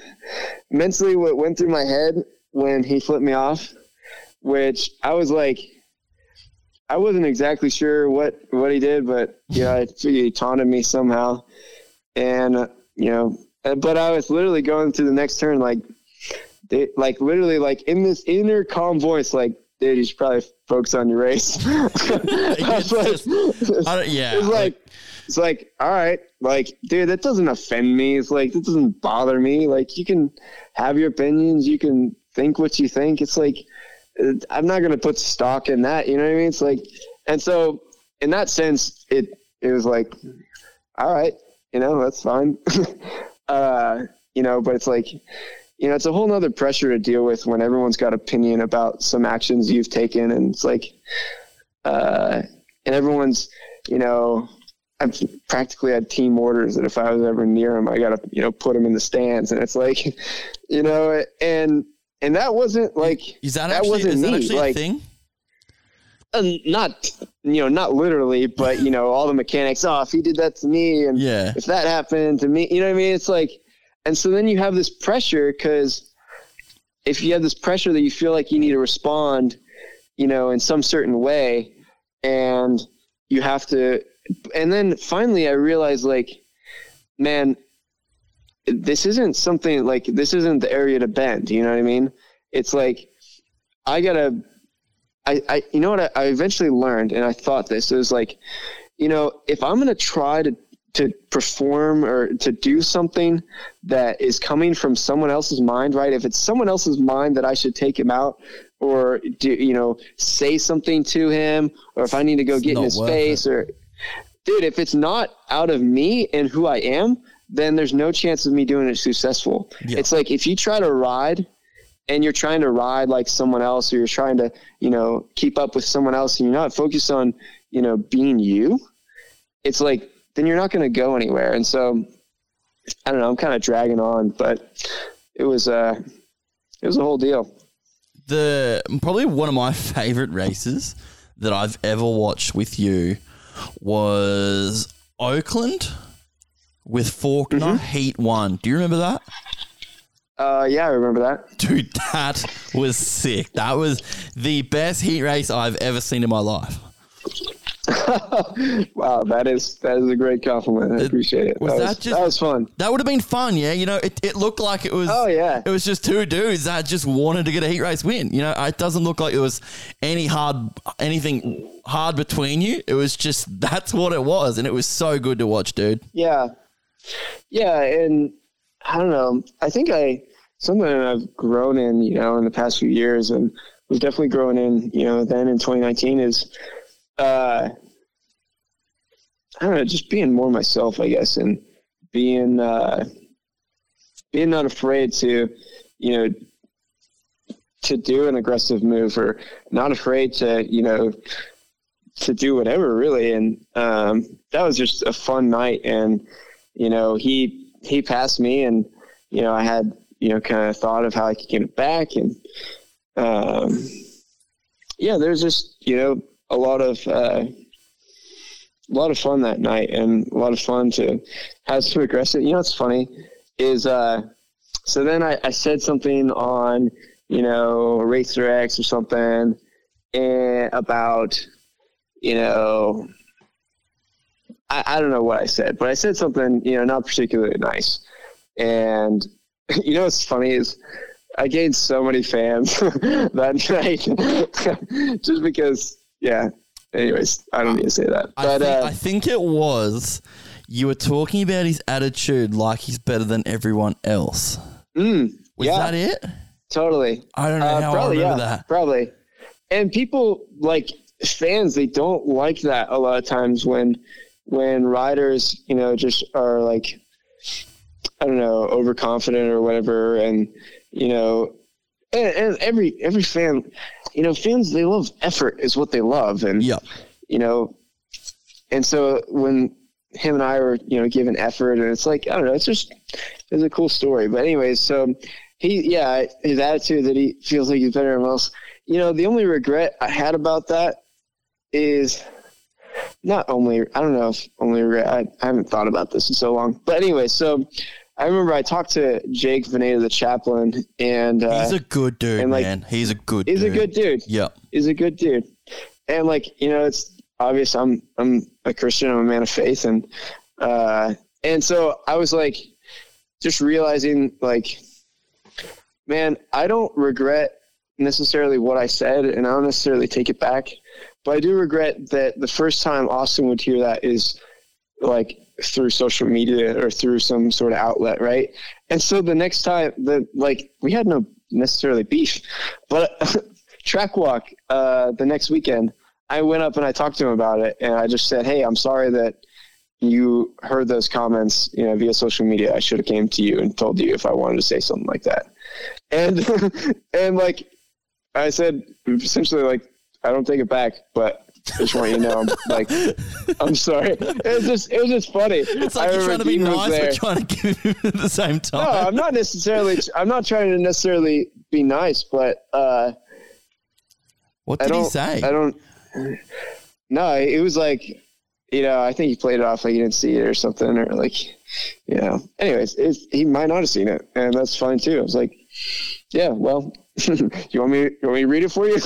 mentally, what went through my head when he flipped me off, which I was like, I wasn't exactly sure what what he did, but yeah, I figured he taunted me somehow, and uh, you know, uh, but I was literally going to the next turn, like, they, like literally, like in this inner calm voice, like, dude, you should probably focus on your race. I was like, don't- yeah, it's like, it's like, all right, like, dude, that doesn't offend me. It's like, it doesn't bother me. Like, you can have your opinions, you can think what you think. It's like, uh, I'm not going to put stock in that. You know what I mean? It's like, and so in that sense, it it was like, all right, you know, that's fine. uh, you know, but it's like, you know, it's a whole nother pressure to deal with when everyone's got opinion about some actions you've taken, and it's like, uh, and everyone's, you know. I've practically had team orders that if I was ever near him, I got to, you know, put him in the stands. And it's like, you know, and, and that wasn't like, Is that, that actually, wasn't that me. like, a thing? uh, not you know not literally but you know all the mechanics oh he did that to me and Yeah. if that happened to me you know what i mean it's like and so then you have this pressure because if you have this pressure that you feel like you need to respond you know in some certain way and you have to and then finally i realized like man this isn't something like this isn't the area to bend you know what i mean? It's like i gotta I, I you know what I, I eventually learned and I thought this it was like, you know, if I'm gonna try to to perform or to do something that is coming from someone else's mind, right? If it's someone else's mind that I should take him out or do you know, say something to him, or if I need to go get in his face or dude, if it's not out of me and who I am, then there's no chance of me doing it successful. It's like if you try to ride and you're trying to ride like someone else or you're trying to, you know, keep up with someone else and you're not focused on, you know, being you, it's like then you're not going to go anywhere. And so I don't know, I'm kind of dragging on, but it was uh it was a whole deal. The probably one of my favorite races that I've ever watched with you was Oakland with Forkner Mm-hmm. Heat One. Do you remember that? Uh yeah, I remember that. Dude, that was sick. That was the best heat race I've ever seen in my life. wow, that is that is a great compliment. I appreciate it. was that, that was, just- that was fun. That would have been fun, yeah. You know, it, it looked like it was. Oh, yeah. It was just two dudes that just wanted to get a heat race win. You know, it doesn't look like it was any hard, anything hard between you. It was just that's what it was, and it was so good to watch, dude. Yeah. Yeah, and I don't know. I think I something I've grown in, you know, in the past few years and was definitely growing in, you know, then in 2019 is uh I don't know, just being more myself, I guess, and being uh being not afraid to, you know, to do an aggressive move or not afraid to, you know, to do whatever really. And um, that was just a fun night. And, you know, he, he passed me and, you know, I had, you know, kind of thought of how I could get it back. And, um, yeah, there's just, you know, a lot of, uh, a lot of fun that night and a lot of fun to have some aggressive, you know, what's funny is, uh, so then I, I said something on, you know, Racer X or something and about, you know, I, I don't know what I said, but I said something, you know, not particularly nice. And you know what's funny is I gained so many fans that night just because, yeah. Anyways, I don't need to say that. I, But think, uh, I think it was you were talking about his attitude like he's better than everyone else. mm, Was yeah, that it? totally. I don't know Uh, how I probably, remember yeah, that. Probably. And people like fans, they don't like that a lot of times when when riders, you know, just are like I don't know, overconfident or whatever and you know and, and every every fan you know, fans they love effort is what they love and Yep. you know and so when him and I were, you know, giving effort and it's like, I don't know, it's just it's a cool story. But anyways, so he yeah, his attitude that he feels like he's better than else. You know, the only regret I had about that is not only I don't know if only regret I, I haven't thought about this in so long. But anyway, so I remember I talked to Jake Veneta, the chaplain, and uh, He's a good dude, and, like, man. He's a good he's dude. a good dude. Yep. He's a good dude. And like, you know, it's obvious I'm I'm a Christian, I'm a man of faith and uh and so I was like just realizing like man, I don't regret necessarily what I said and I don't necessarily take it back. But I do regret that the first time Austin would hear that is like through social media or through some sort of outlet, right? And so the next time the like we had no necessarily beef, but track walk uh, the next weekend, I went up and I talked to him about it, and I just said, "Hey, I'm sorry that you heard those comments, you know, via social media. I should have came to you and told you if I wanted to say something like that." And and like I said, essentially, like I don't take it back, but. I just want you to know, I'm like, I'm sorry. It was just, it was just funny. It's like I you're trying to be nice, there. but trying to give him at the same time. No, I'm not necessarily. I'm not trying to necessarily be nice, but uh, what did he say? I don't. No, it was like, you know, I think he played it off like he didn't see it or something, or like, you know. Anyways, it's, he might not have seen it, and that's fine too. I was like, yeah, well, you want me? You want me to read it for you?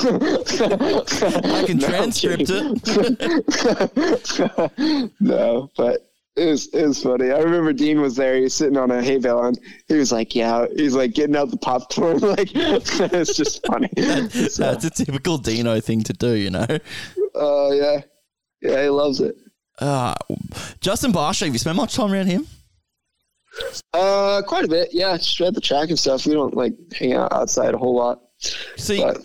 I can No, transcript it. no, but it was it was funny. I remember Dean was there. He was sitting on a hay bale, and he was like, "Yeah," he's like getting out the popcorn. Like it's just funny. So, That's a typical Dino thing to do, you know. Oh yeah, yeah, he loves it. Uh, Justin Barcia, have you spent much time around him? Uh, quite a bit. Yeah, just at the track and stuff. We don't like hang out outside a whole lot. See, But-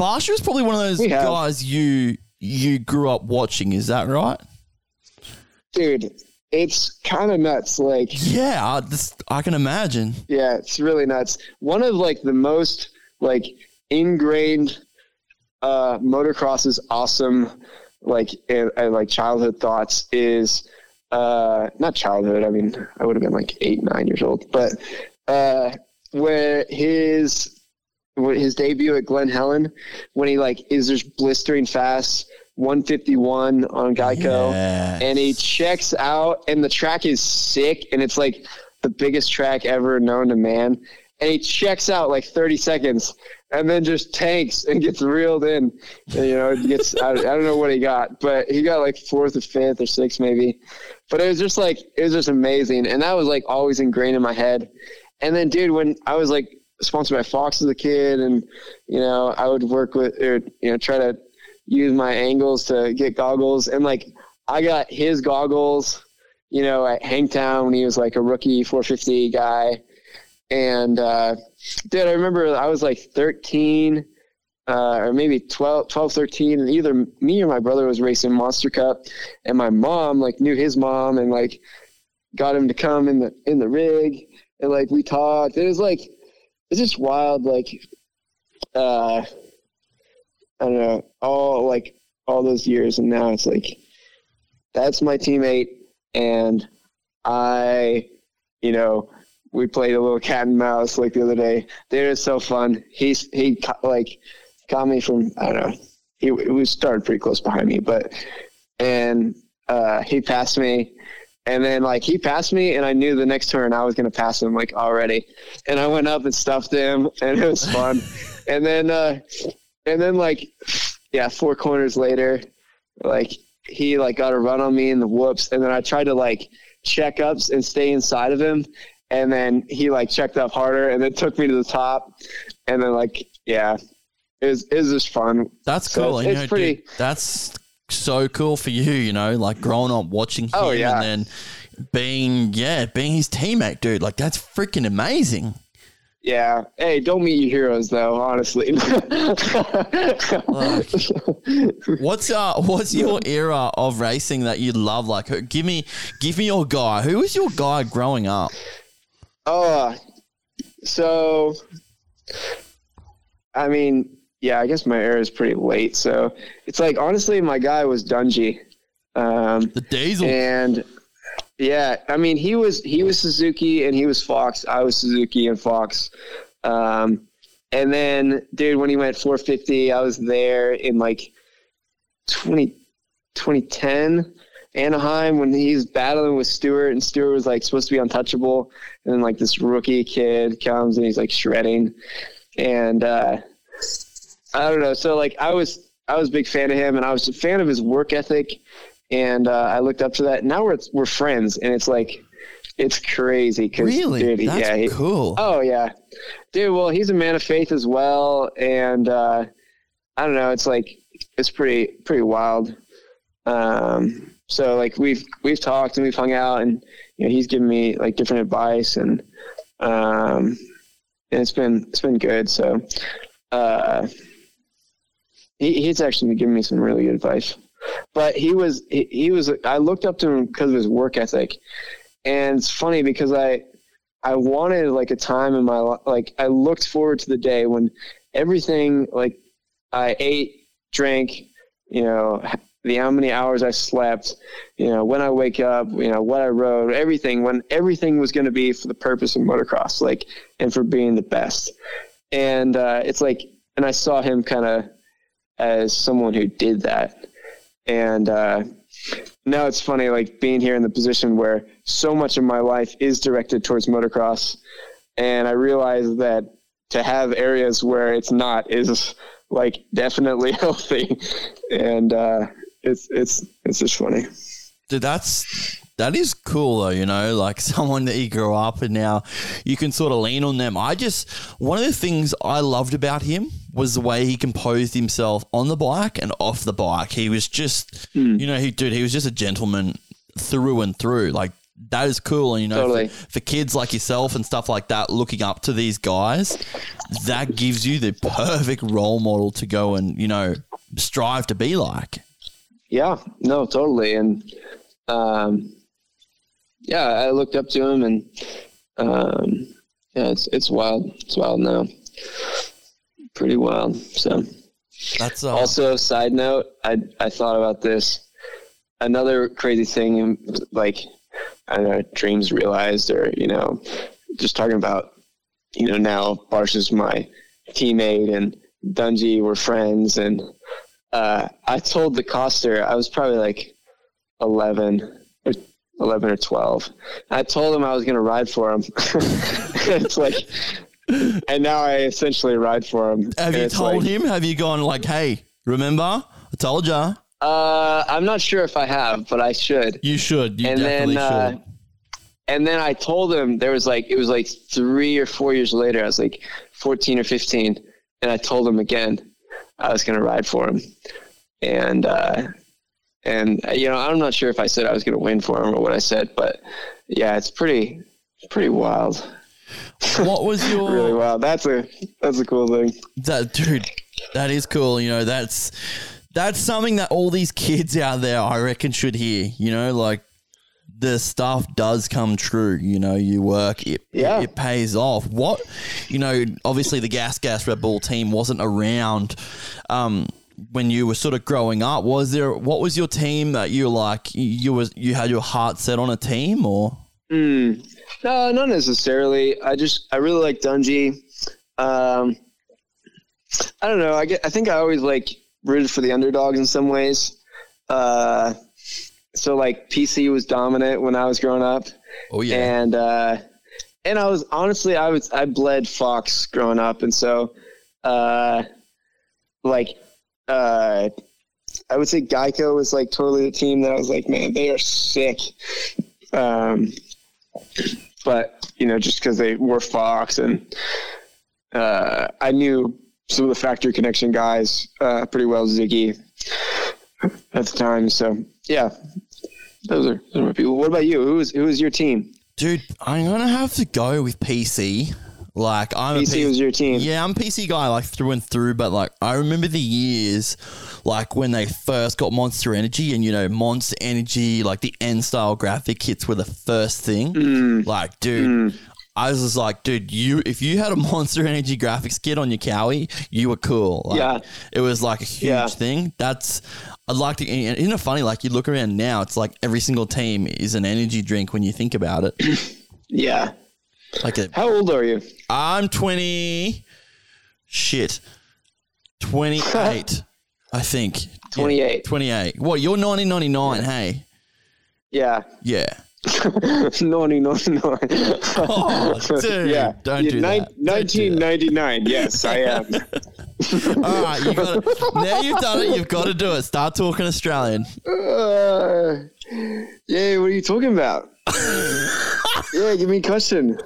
Barcia was probably one of those guys you you grew up watching. Is that right? dude it's kind of nuts. Like, Yeah, I, this, I can imagine. yeah, it's really nuts. One of like the most like ingrained uh, motocross's awesome like and, and, like childhood thoughts is uh, not childhood. I mean, I would have been like eight, nine years old, but uh, where his his debut at Glen Helen, when he like is just blistering fast, 151 on Geico, Yes. and he checks out, and the track is sick, and it's like the biggest track ever known to man. And he checks out like 30 seconds, and then just tanks and gets reeled in. And, you know, gets I, I don't know what he got, but he got like fourth or fifth or sixth maybe. But it was just like it was just amazing, and that was like always ingrained in my head. And then, dude, when I was like sponsored by Fox as a kid, and you know, I would work with or you know try to use my angles to get goggles, and like I got his goggles, you know, at Hangtown when he was like a rookie 450 guy, and uh, dude, I remember I was like 13. Uh, or maybe 12, 12, 13, and either me or my brother was racing Monster Cup, and my mom like knew his mom and like got him to come in the in the rig, and like we talked. It was like it's just wild, like uh, I don't know, all like all those years, and now it's like that's my teammate, and I, you know, we played a little cat and mouse like the other day. They were so fun. He's he like got me from I don't know. He we started pretty close behind me, but and uh, he passed me. And then like he passed me and I knew the next turn I was gonna pass him like already. And I went up and stuffed him and it was fun. and then uh and then like yeah, four corners later, like he like got a run on me in the whoops and then I tried to like check ups and stay inside of him and then he like checked up harder and then took me to the top and then like yeah. It just fun. That's So cool. it's- know, pretty- dude, that's so cool for you, you know, like growing up watching him Oh, yeah. and then being, yeah, being his teammate, dude. Like, that's freaking amazing. Yeah. Hey, don't meet your heroes though, honestly. What's uh what's your era of racing that you love? Like give me give me your guy. Who was your guy growing up? Oh, so I mean, yeah, I guess my era is pretty late. So it's like honestly, my guy was Dungey. Um, the and yeah, I mean, he was he was Suzuki and he was Fox. I was Suzuki and Fox. Um, and then, dude, when he went 450, I was there in like 20, 2010 Anaheim when he's battling with Stewart, and Stewart was like supposed to be untouchable, and then like this rookie kid comes and he's like shredding, and uh, I don't know. So like I was I was a big fan of him, and I was a fan of his work ethic, and uh, I looked up to that. Now we're we're friends, and it's like it's crazy because Really? dude, That's yeah, he- cool. Oh yeah, dude. Well, he's a man of faith as well, and uh, I don't know. It's like it's pretty pretty wild. Um, so like we've we've talked and we've hung out, and you know he's given me like different advice, and um, and it's been it's been good. So uh, he, he's actually been giving me some really good advice. But he was he, he was I looked up to him because of his work ethic, and it's funny because I I wanted like a time in my life like I looked forward to the day when everything like I ate, drank, you know, the how many hours I slept, you know, when I wake up, you know, what I rode, everything, when everything was going to be for the purpose of motocross, like, and for being the best. And uh, it's like, and I saw him kind of as someone who did that. And uh, now it's funny, like being here in the position where so much of my life is directed towards motocross. And I realize that to have areas where it's not is like definitely healthy. And uh, it's, it's, it's just funny. Dude, that's that is cool though, you know, like someone that you grew up and now you can sort of lean on them. I just one of the things I loved about him was the way he composed himself on the bike and off the bike. He was just hmm. you know, he dude, he was just a gentleman through and through. Like that is cool and you know Totally. for, for kids like yourself and stuff like that looking up to these guys, that gives you the perfect role model to go and, you know, strive to be like. Yeah, no, totally. And, um, yeah, I looked up to him, and um, yeah, it's it's wild. It's wild now. Pretty wild. So That's uh, also side note, I I thought about this. Another crazy thing, like I don't know, dreams realized, or you know, just talking about, you know, now Barsh is my teammate and Dungey were friends, and uh, I told De Coster I was probably like eleven or eleven or twelve. I told him I was going to ride for him. it's like, and now I essentially ride for him. have you told like- him? Have you gone like, hey, remember? I told ya. Uh, I'm not sure if I have, but I should. You should. You and definitely then, uh, should. and then I told him there was like it was like three or four years later. I was like 14 or 15, and I told him again I was going to ride for him, and uh, and uh, you know I'm not sure if I said I was going to win for him or what I said, but yeah, it's pretty pretty wild, What was your really wild. That's a that's a cool thing. That dude, that is cool. You know, that's that's something that all these kids out there, I reckon, should hear. You know, like the stuff does come true. You know, you work, it Yeah. it, pays off. What, you know, obviously the Gas Gas Red Bull team wasn't around. Um, when you were sort of growing up, was there what was your team that you like? You was you had your heart set on a team, or Mm, no, not necessarily. I just I really like Dungey. Um, I don't know. I get. I think I always like rooted for the underdogs in some ways. Uh, so like PC was dominant when I was growing up, oh yeah, and uh, and I was honestly I was I bled Fox growing up, and so uh, like uh, I would say Geico was like totally the team that I was like, man, they are sick. Um, but you know, just because they were Fox and uh, I knew some of the factory connection guys uh, pretty well, Ziggy at the time. So yeah, those are, those are my people. What about you? Who is who is your team? dude, I'm gonna have to go with PC. Like I'm PC P- was your team. Yeah, I'm a PC guy like through and through, but like I remember the years like when they first got Monster Energy and you know, Monster Energy, like the N style graphic kits were the first thing. Mm. Like, dude, I was just like, dude, you if you had a Monster Energy graphics kit on your Cowie, you were cool. Like, Yeah. It was like a huge Yeah. thing. That's I'd like to and isn't it funny, like you look around now, it's like every single team is an energy drink when you think about it. Yeah. like a How old are you? I'm 20. Shit. 28, I think. Yeah, 28. 28. What, you're 1999, hey? Yeah. Yeah. Naughty, naughty, naughty. Oh, dude, yeah. don't Yeah, do nine- that. Don't do 1999. Yes, I am. All right, you now you've done it. You've got to do it. Start talking Australian. Uh, yeah, what are you talking about? yeah, give me a question.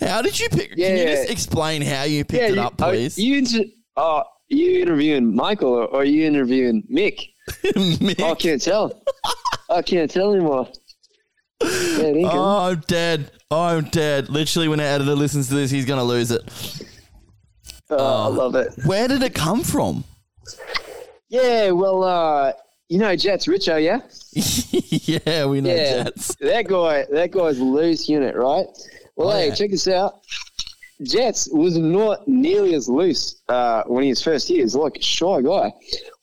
How did you pick? Yeah, can you just explain how you picked yeah, it you, up, are please? you, inter- uh, you interviewing Michael or are you interviewing Mick? Mick. I can't tell. I can't tell anymore. Yeah. Oh, I'm dead. Oh, I'm dead. Literally, when the editor listens to this, he's going to lose it. Oh, I love it. Where did it come from? Yeah, well, uh, you know Jets Richo, yeah? yeah, we know yeah, Jets. that guy, that guy's a loose unit, right? Well, Oh, hey, yeah. check this out. Jets was not nearly as loose uh, when he was first here. He's like a shy guy.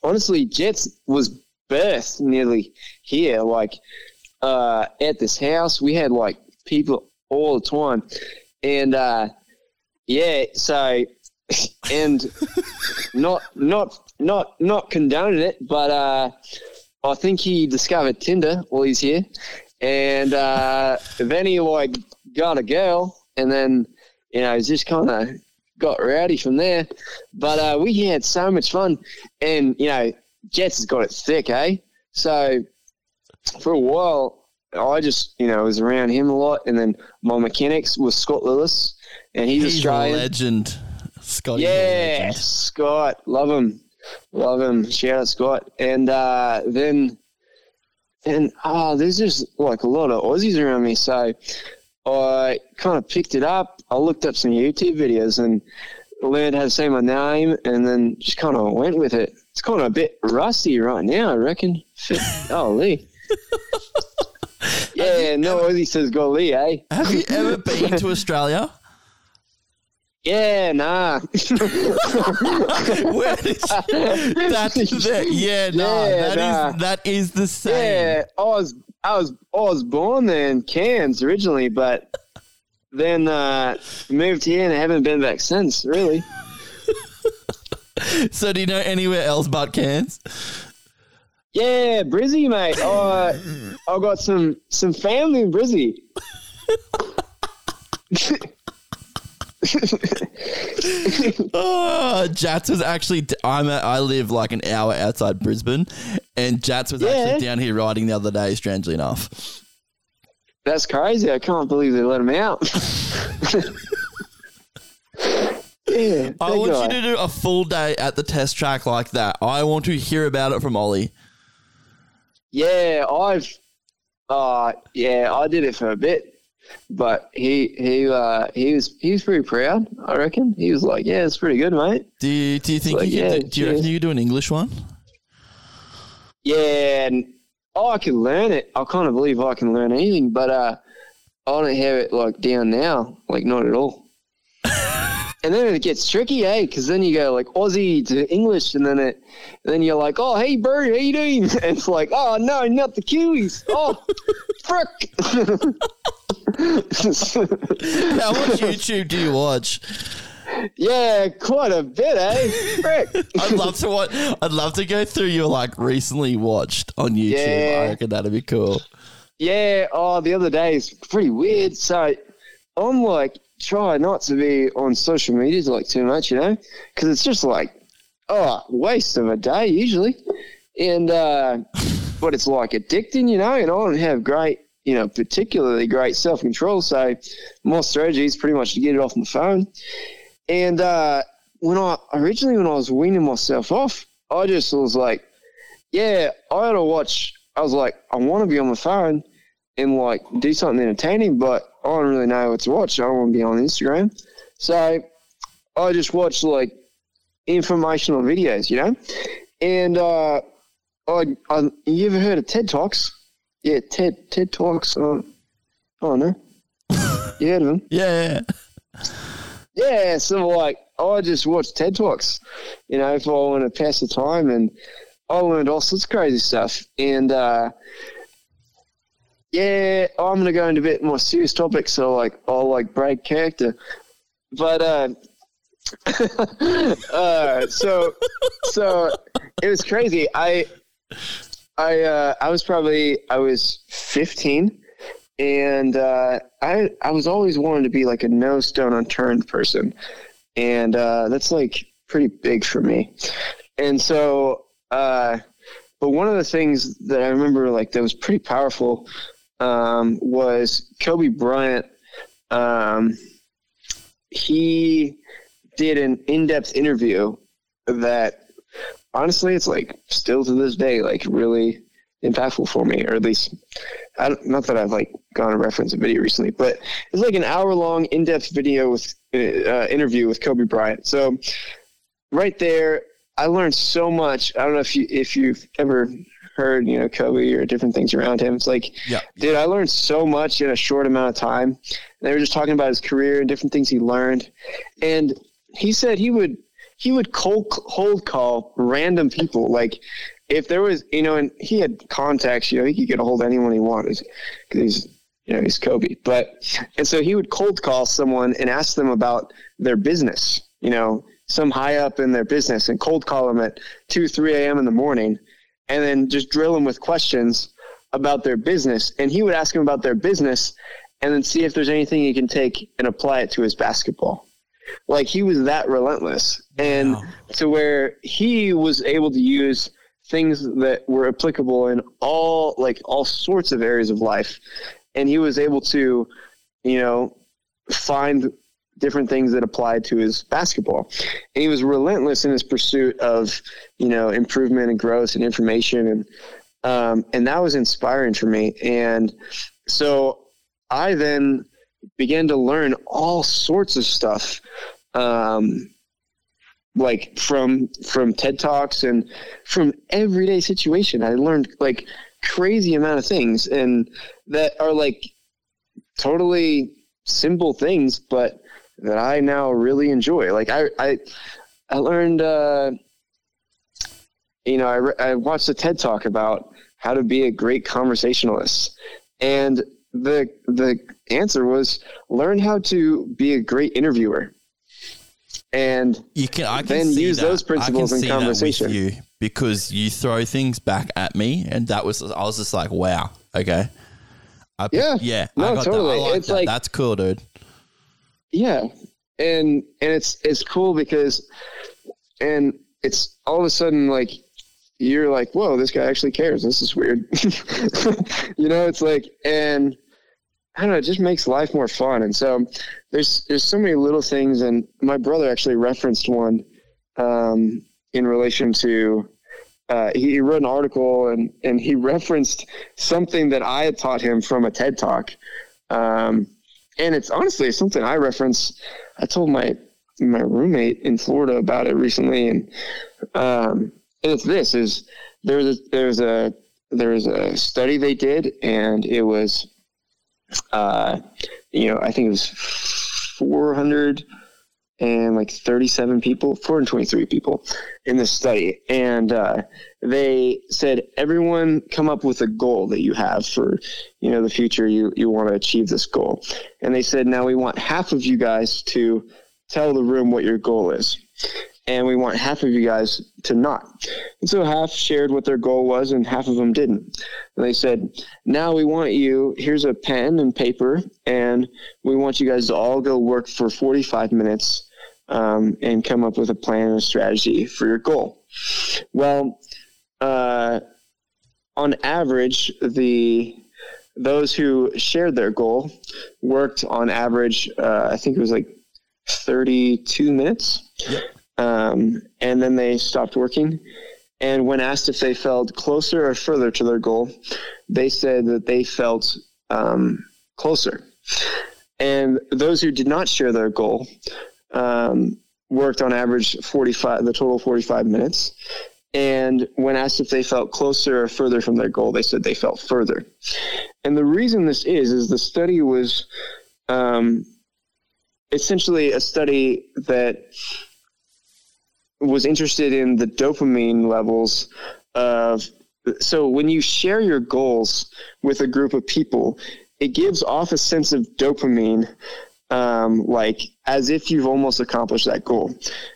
Honestly, Jets was birthed nearly here, like uh, at this house. We had like people all the time, and uh, yeah, so and not not not not condoning it, but uh, I think he discovered Tinder while he's here, and uh, then he like got a girl, and then you know just kind of got rowdy from there. But uh, we had so much fun, and you know Jets has got it thick, eh? So for a while, I just you know was around him a lot, and then my mechanics was Scott Lewis, and he's, He's a Australian. legend. Scott, Yeah, Scott, love him, love him. Shout out Scott, and uh, then and oh, there's just like a lot of Aussies around me, so I kind of picked it up. I looked up some YouTube videos and learned how to say my name, and then just kind of went with it. It's kind of a bit rusty right now, I reckon. Lee. yeah, no Aussie says goalie, eh? Have you ever been to Australia? Yeah, nah. Where you, that, that, yeah, no, Yeah, that is nah. that is the same. Yeah, I was I was I was born there in Cairns originally, but then uh, moved here and I haven't been back since. Really? So do you know anywhere else but Cairns? Yeah, Brizzy, mate. Oh, I got some some family in Brizzy. Oh, Jats was actually. I'm. A, I live like an hour outside Brisbane, and Jats was Yeah. actually down here riding the other day. Strangely enough. That's crazy. I can't believe they let him out. yeah, I want guy. you to do a full day at the test track like that. I want to hear about it from Ollie. Yeah, I've. Uh, yeah, I did it for a bit, but he he uh, he was he was pretty proud. I reckon he was like, "Yeah, it's pretty good, mate." Do you, do you think Like, you could? yeah, do, do you reckon cheers. you could do an English one? Yeah, and oh, I can learn it. I can't believe I can learn anything, but uh, I don't have it like down now, like not at all. And then it gets tricky, eh? Because then you go like Aussie to English, and then it, and then you're like, oh, hey, bro, how you doing? And it's like, oh no, not the Kiwis. Oh, frick. How much YouTube do you watch? yeah, quite a bit, eh? Frick. I'd love to watch. I'd love to go through your like recently watched on YouTube. Yeah. I reckon that'd be cool. Yeah, oh, the other day is pretty weird. So I'm like, try not to be on social media like too much, you know, because it's just like, oh, waste of a day usually. And, uh, but it's like addicting, you know, and I don't have great, you know, particularly great self control. So my strategy is pretty much to get it off my phone. And, uh, when I originally, when I was weaning myself off, I just was like, yeah, I had to watch. I was like, I want to be on my phone and like do something entertaining, but I don't really know what to watch. I don't want to be on Instagram. So I just watch like informational videos, you know? And uh, I, I, you ever heard of TED Talks? Yeah, TED TED Talks. Uh, I don't know. You heard of them? Yeah. Yeah, so like I just watch TED Talks, you know, if I want to pass the time, and I learned all sorts of crazy stuff. And uh, yeah, I'm gonna go into a bit more serious topics, so like I'll like break character, but uh, uh, so so it was crazy. I I uh, I was probably I was 15 and uh, I I was always wanting to be like a no stone unturned person, and uh, that's like pretty big for me. And so, uh, but one of the things that I remember like that was pretty powerful um, was Kobe Bryant. Um, he did an in depth interview that honestly, it's like still to this day like really impactful for me, or at least I don't, not that I've like gone and referenced a video recently, but it's like an hour long in depth video with uh, interview with Kobe Bryant. So right there, I learned so much. I don't know if you if you've ever heard you know Kobe or different things around him. It's like, Yeah. dude, I learned so much in a short amount of time. They were just talking about his career and different things he learned, and he said he would he would cold cold call random people like if there was you know and he had contacts you know he could get a hold of anyone he wanted because he's you know he's Kobe but and so he would cold call someone and ask them about their business you know some high up in their business and cold call them at 2 3 a.m in the morning and then just drill them with questions about their business. And he would ask them about their business and then see if there's anything he can take and apply it to his basketball. Like he was that relentless. And to where he was able to use things that were applicable in all like all sorts of areas of life. And he was able to you know find different things that applied to his basketball. And he was relentless in his pursuit of you know improvement and growth and information. And um, and that was inspiring for me. And so i then began to learn all sorts of stuff um, like from from TED Talks and from everyday situation. I learned like crazy amount of things and that are like totally simple things, but that I now really enjoy. Like I, I, I learned, uh, you know, I, re- I watched a TED talk about how to be a great conversationalist and the, the answer was learn how to be a great interviewer and you can I can then see use that. those principles I can in see that with conversation. you because you throw things back at me, and that was I was just like, wow, okay, I, Yeah. yeah, No, I got totally. Like It's that. like- that's cool, dude. Yeah, and and it's it's cool because, and it's all of a sudden like you're like, whoa, this guy actually cares. This is weird. you know, it's like, and I don't know, it just makes life more fun. And so there's there's so many little things, and my brother actually referenced one um, in relation to. Uh, he wrote an article and, and he referenced something that I had taught him from a TED talk. Um, and it's honestly something I reference. I told my my roommate in Florida about it recently, and um, and it's this: is there was a, there was a there was a study they did, and it was, uh, you know, I think it was four hundred and like 37 people, 423 people in this study. And uh, they said, everyone come up with a goal that you have for, you know, the future. You, you want to achieve this goal. And they said, now we want half of you guys to tell the room what your goal is. And we want half of you guys to not. And so half shared what their goal was and half of them didn't. And they said, now we want you, here's a pen and paper, and we want you guys to all go work for 45 minutes um, and come up with a plan and a strategy for your goal. Well, uh, on average, the those who shared their goal worked on average, uh, I think it was like 32 minutes. Um, and then they stopped working. And when asked if they felt closer or further to their goal, they said that they felt um, closer. And those who did not share their goal um, worked on average 45, the total 45 minutes. And when asked if they felt closer or further from their goal, they said they felt further. And the reason this is, is the study was um, essentially a study that was interested in the dopamine levels of so when you share your goals with a group of people it gives off a sense of dopamine um, like as if you've almost accomplished that goal.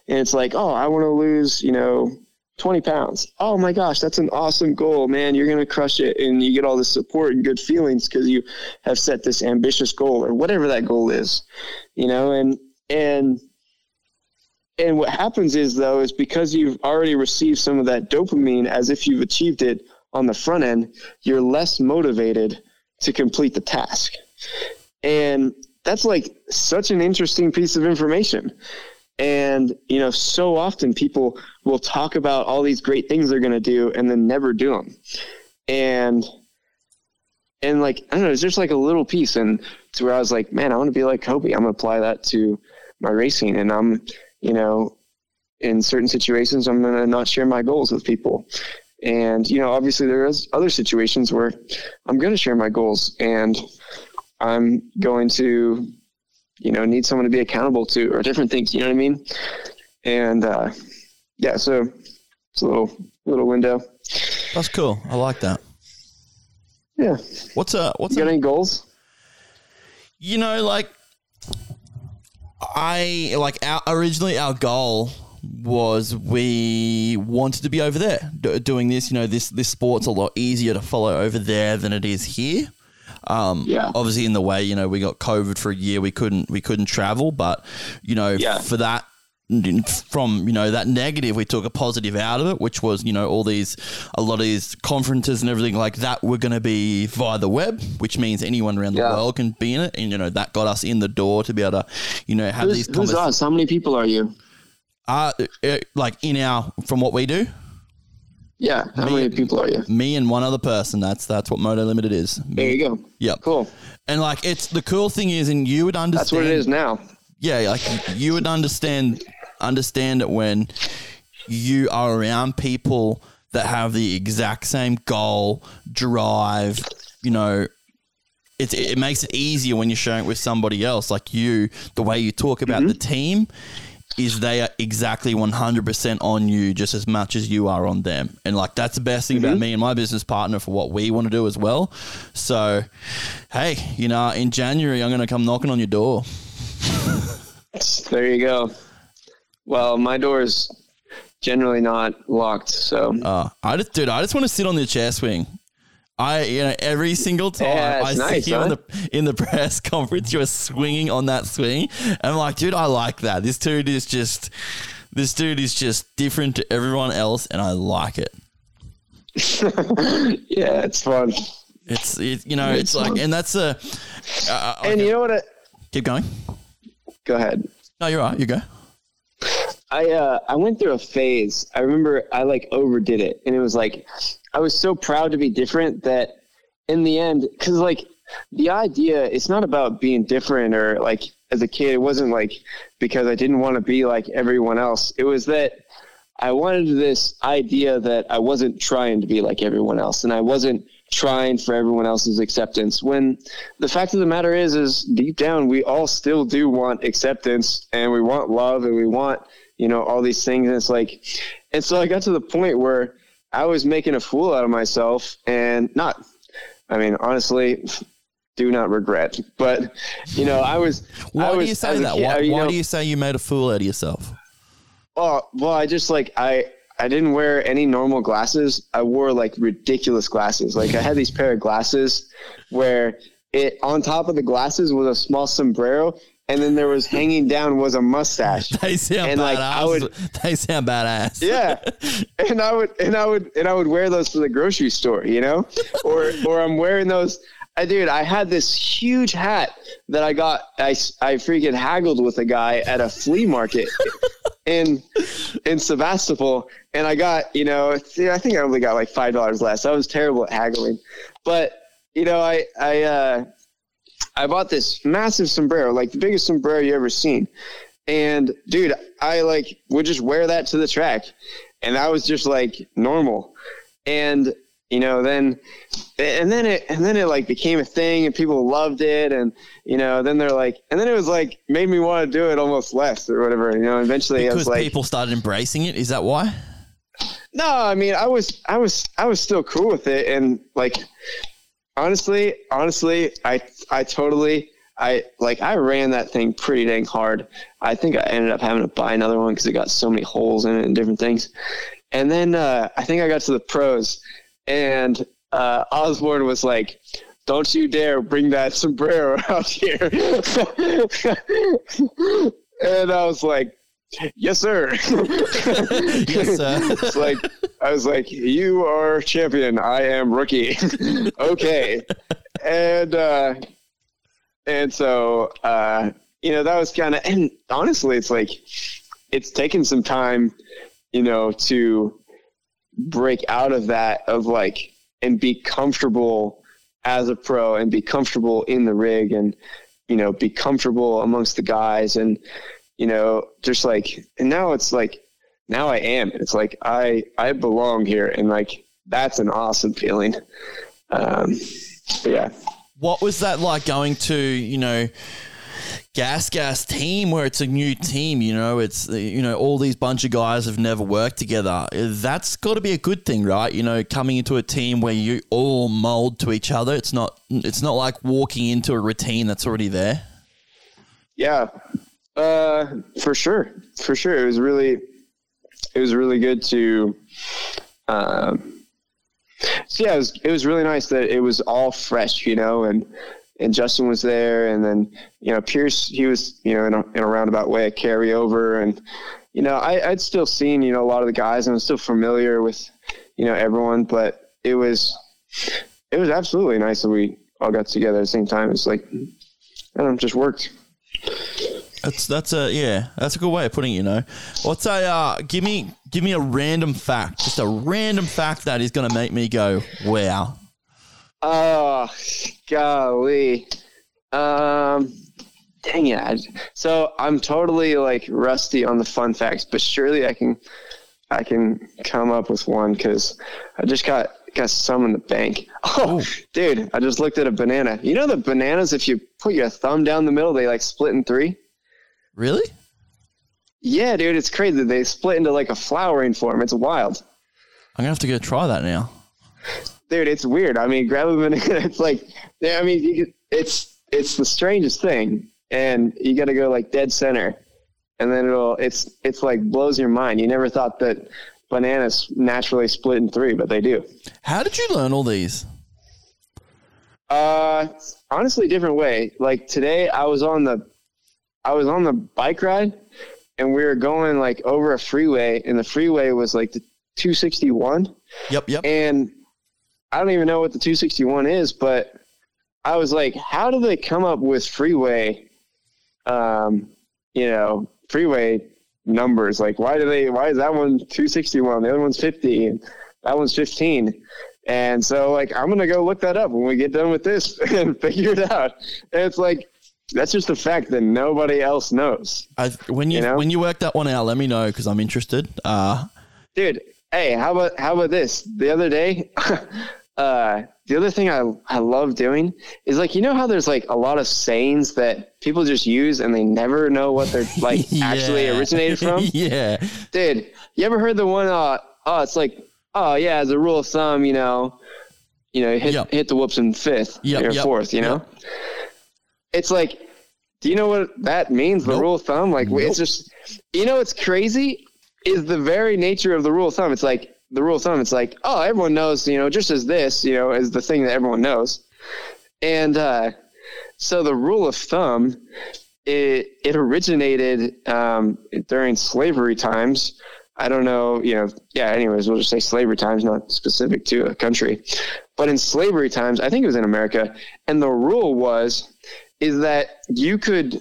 And it's like oh i want to lose you know 20 pounds. Oh my gosh that's an awesome goal man. You're going to crush it and you get all this support and good feelings because you have set this ambitious goal or whatever that goal is you know? And and and what happens is though is because you've already received some of that dopamine as if you've achieved it on the front end you're less motivated to complete the task. And that's like such an interesting piece of information. And you know so often people will talk about all these great things they're going to do and then never do them and and like i don't know there's just like a little piece. And to where i was like man i want to be like kobe. I'm going to apply that to my racing and i'm you know in certain situations i'm going to not share my goals with people. And you know obviously there is other situations where i'm going to share my goals and i'm going to you know need someone to be accountable to or different things you know what i mean? And uh yeah so it's a little little window. That's cool. I like that. yeah. What's a what's you a, any goals? You know like I like our originally our goal was we wanted to be over there do, doing this. You know, this this sport's a lot easier to follow over there than it is here. Um, Yeah. Obviously, in the way you know we got COVID for a year, we couldn't we couldn't travel, but you know Yeah. for that from you know that negative we took a positive out of it which was you know all these a lot of these conferences and everything like that were going to be via the web which means anyone around the world can be in it. And you know that got us in the door to be able to you know have who's, these who's conversations us? How many people are you? Uh, uh, like in our from what we do? Yeah how Me- many people are you? me and one other person. That's that's what moto limited is. There you go. Yep. Cool. And like it's the cool thing is and you would understand that's what it is now. Yeah, like you would understand understand it when you are around people that have the exact same goal, drive, you know, it, it makes it easier when you're sharing it with somebody else like you the way you talk about the mm-hmm. team is they are exactly 100% on you just as much as you are on them. And like that's the best thing about mm-hmm. me and my business partner for what we want to do as well. So hey you know in january i'm going to come knocking on your door. There you go. Well, my door is generally not locked, so uh, i just dude i just want to sit on the chair swing I, you know, every single time Yeah, I nice, see you in the in the press conference, you're swinging on that swing. And I'm like, dude, I like that. This dude is just, this dude is just different to everyone else, and I like it. yeah, it's fun. It's, it, you know, it's, It's like, and that's a. Uh, And you know what? I, keep going. go ahead. No, you're right. You go. I uh I went through a phase. I remember I like overdid it, and it was like I was so proud to be different that in the end, because like the idea, it's not about being different or like as a kid, it wasn't like because I didn't want to be like everyone else. It was that I wanted this idea that I wasn't trying to be like everyone else, and I wasn't trying for everyone else's acceptance. When the fact of the matter is, is deep down, we all still do want acceptance, and we want love, and we want you know all these things. And it's like, and so I got to the point where I was making a fool out of myself, and not. I mean, honestly. Do not regret, but you know, I was. Why I do you say that? kid, Why, why know- do you say you made a fool out of yourself? Oh well, I just like I I didn't wear any normal glasses. I wore like ridiculous glasses. Like I had these pair of glasses where it on top of the glasses was a small sombrero, and then there was hanging down was a mustache. They sound and badass. like I would they sound badass. yeah and i would and i would and i would wear those to the grocery store you know or or i'm wearing those I dude, I had this huge hat that I got. I, I freaking haggled with a guy at a flea market in in Sebastopol, and I got you know I think I only got like five dollars less. I was terrible at haggling, but you know I I uh, I bought this massive sombrero, like the biggest sombrero you ever seen, and dude, I like would just wear that to the track, and that was just like normal, and you know then and then it and then it like became a thing and people loved it and you know then they're like and then it was like made me want to do it almost less or whatever you know eventually I Because was like people started embracing it. Is that why? no I mean I was I was I was still cool with it and like honestly honestly I I totally I like I ran that thing pretty dang hard I think I ended up having to buy another one because it got so many holes in it and different things and then uh, I think I got to the pros and uh, Osborne was like, "Don't you dare bring that sombrero out here!" and I was like, "Yes, sir." yes, sir. it's like I was like, "You are champion. I am rookie." okay, and uh, and so uh, you know that was kind of and honestly, it's like it's taken some time, you know, to break out of that of like and be comfortable as a pro and be comfortable in the rig and you know be comfortable amongst the guys and you know just like and now it's like now I am. It's like I I belong here and like that's an awesome feeling. Um yeah. What was that like going to, you know, Gas Gas team where it's a new team, you know, it's, you know, all these bunch of guys have never worked together. That's got to be a good thing, right? You know, coming into a team where you all mold to each other. It's not, it's not like walking into a routine that's already there. Yeah, uh, for sure, for sure. It was really, it was really good to. Um, so yeah, it was it was really nice that it was all fresh, you know, and and Justin was there, and then you know Pierce, he was you know in a, in a roundabout way a carryover, and you know I, I'd still seen you know a lot of the guys, and I'm still familiar with you know everyone, but it was it was absolutely nice that we all got together at the same time. It's like I don't know, it just worked. That's that's a yeah, that's a good way of putting it. You know, what's a uh, give me give me a random fact, just a random fact that is going to make me go wow. Oh, golly. Um, dang it. I- So I'm totally like rusty on the fun facts, but surely I can, I can come up with one because I just got got some in the bank. Oh, dude, I just looked at a banana. You know the bananas, if you put your thumb down the middle, they like split in three. Really? Yeah, dude, it's crazy. They split into like a flowering form. It's wild. I'm gonna have to go try that now. Dude, it's weird. I mean, grab a banana. It's like, yeah, I mean, you it's it's the strangest thing, and you got to go like dead center, and then it'll it's it's like blows your mind. You never thought that bananas naturally split in three, but they do. How did you learn all these? Uh, honestly, different way. Like today, I was on the, I was on the bike ride, and we were going like over a freeway, and the freeway was like the 261. Yep, yep. And I don't even know what the 261 is, but I was like, how do they come up with freeway, um, you know, freeway numbers? Like, why do they? Why is that one 261? The other one's 50, and that one's 15. And so, like, I'm gonna go look that up when we get done with this and figure it out. And it's like that's just a fact that nobody else knows. I, when you, You know? when you work that one out, let me know because I'm interested. Uh, dude hey how about how about this the other day uh the other thing i i love doing is like you know how there's like a lot of sayings that people just use and they never know what they're like actually originated from? Yeah. dude you ever heard the one uh oh it's like oh yeah as a rule of thumb you know you know hit hit the whoops in fifth Yep, or yep, fourth you know? It's like do you know what that means the rule of thumb? Like it's just you know what's crazy is the very nature of the rule of thumb. It's like the rule of thumb it's like oh everyone knows you know just as this you know is the thing that everyone knows. And uh so the rule of thumb it it originated um during slavery times. I don't know you know yeah anyways we'll just say slavery times not specific to a country. But in slavery times i think it was in america and the rule was is that you could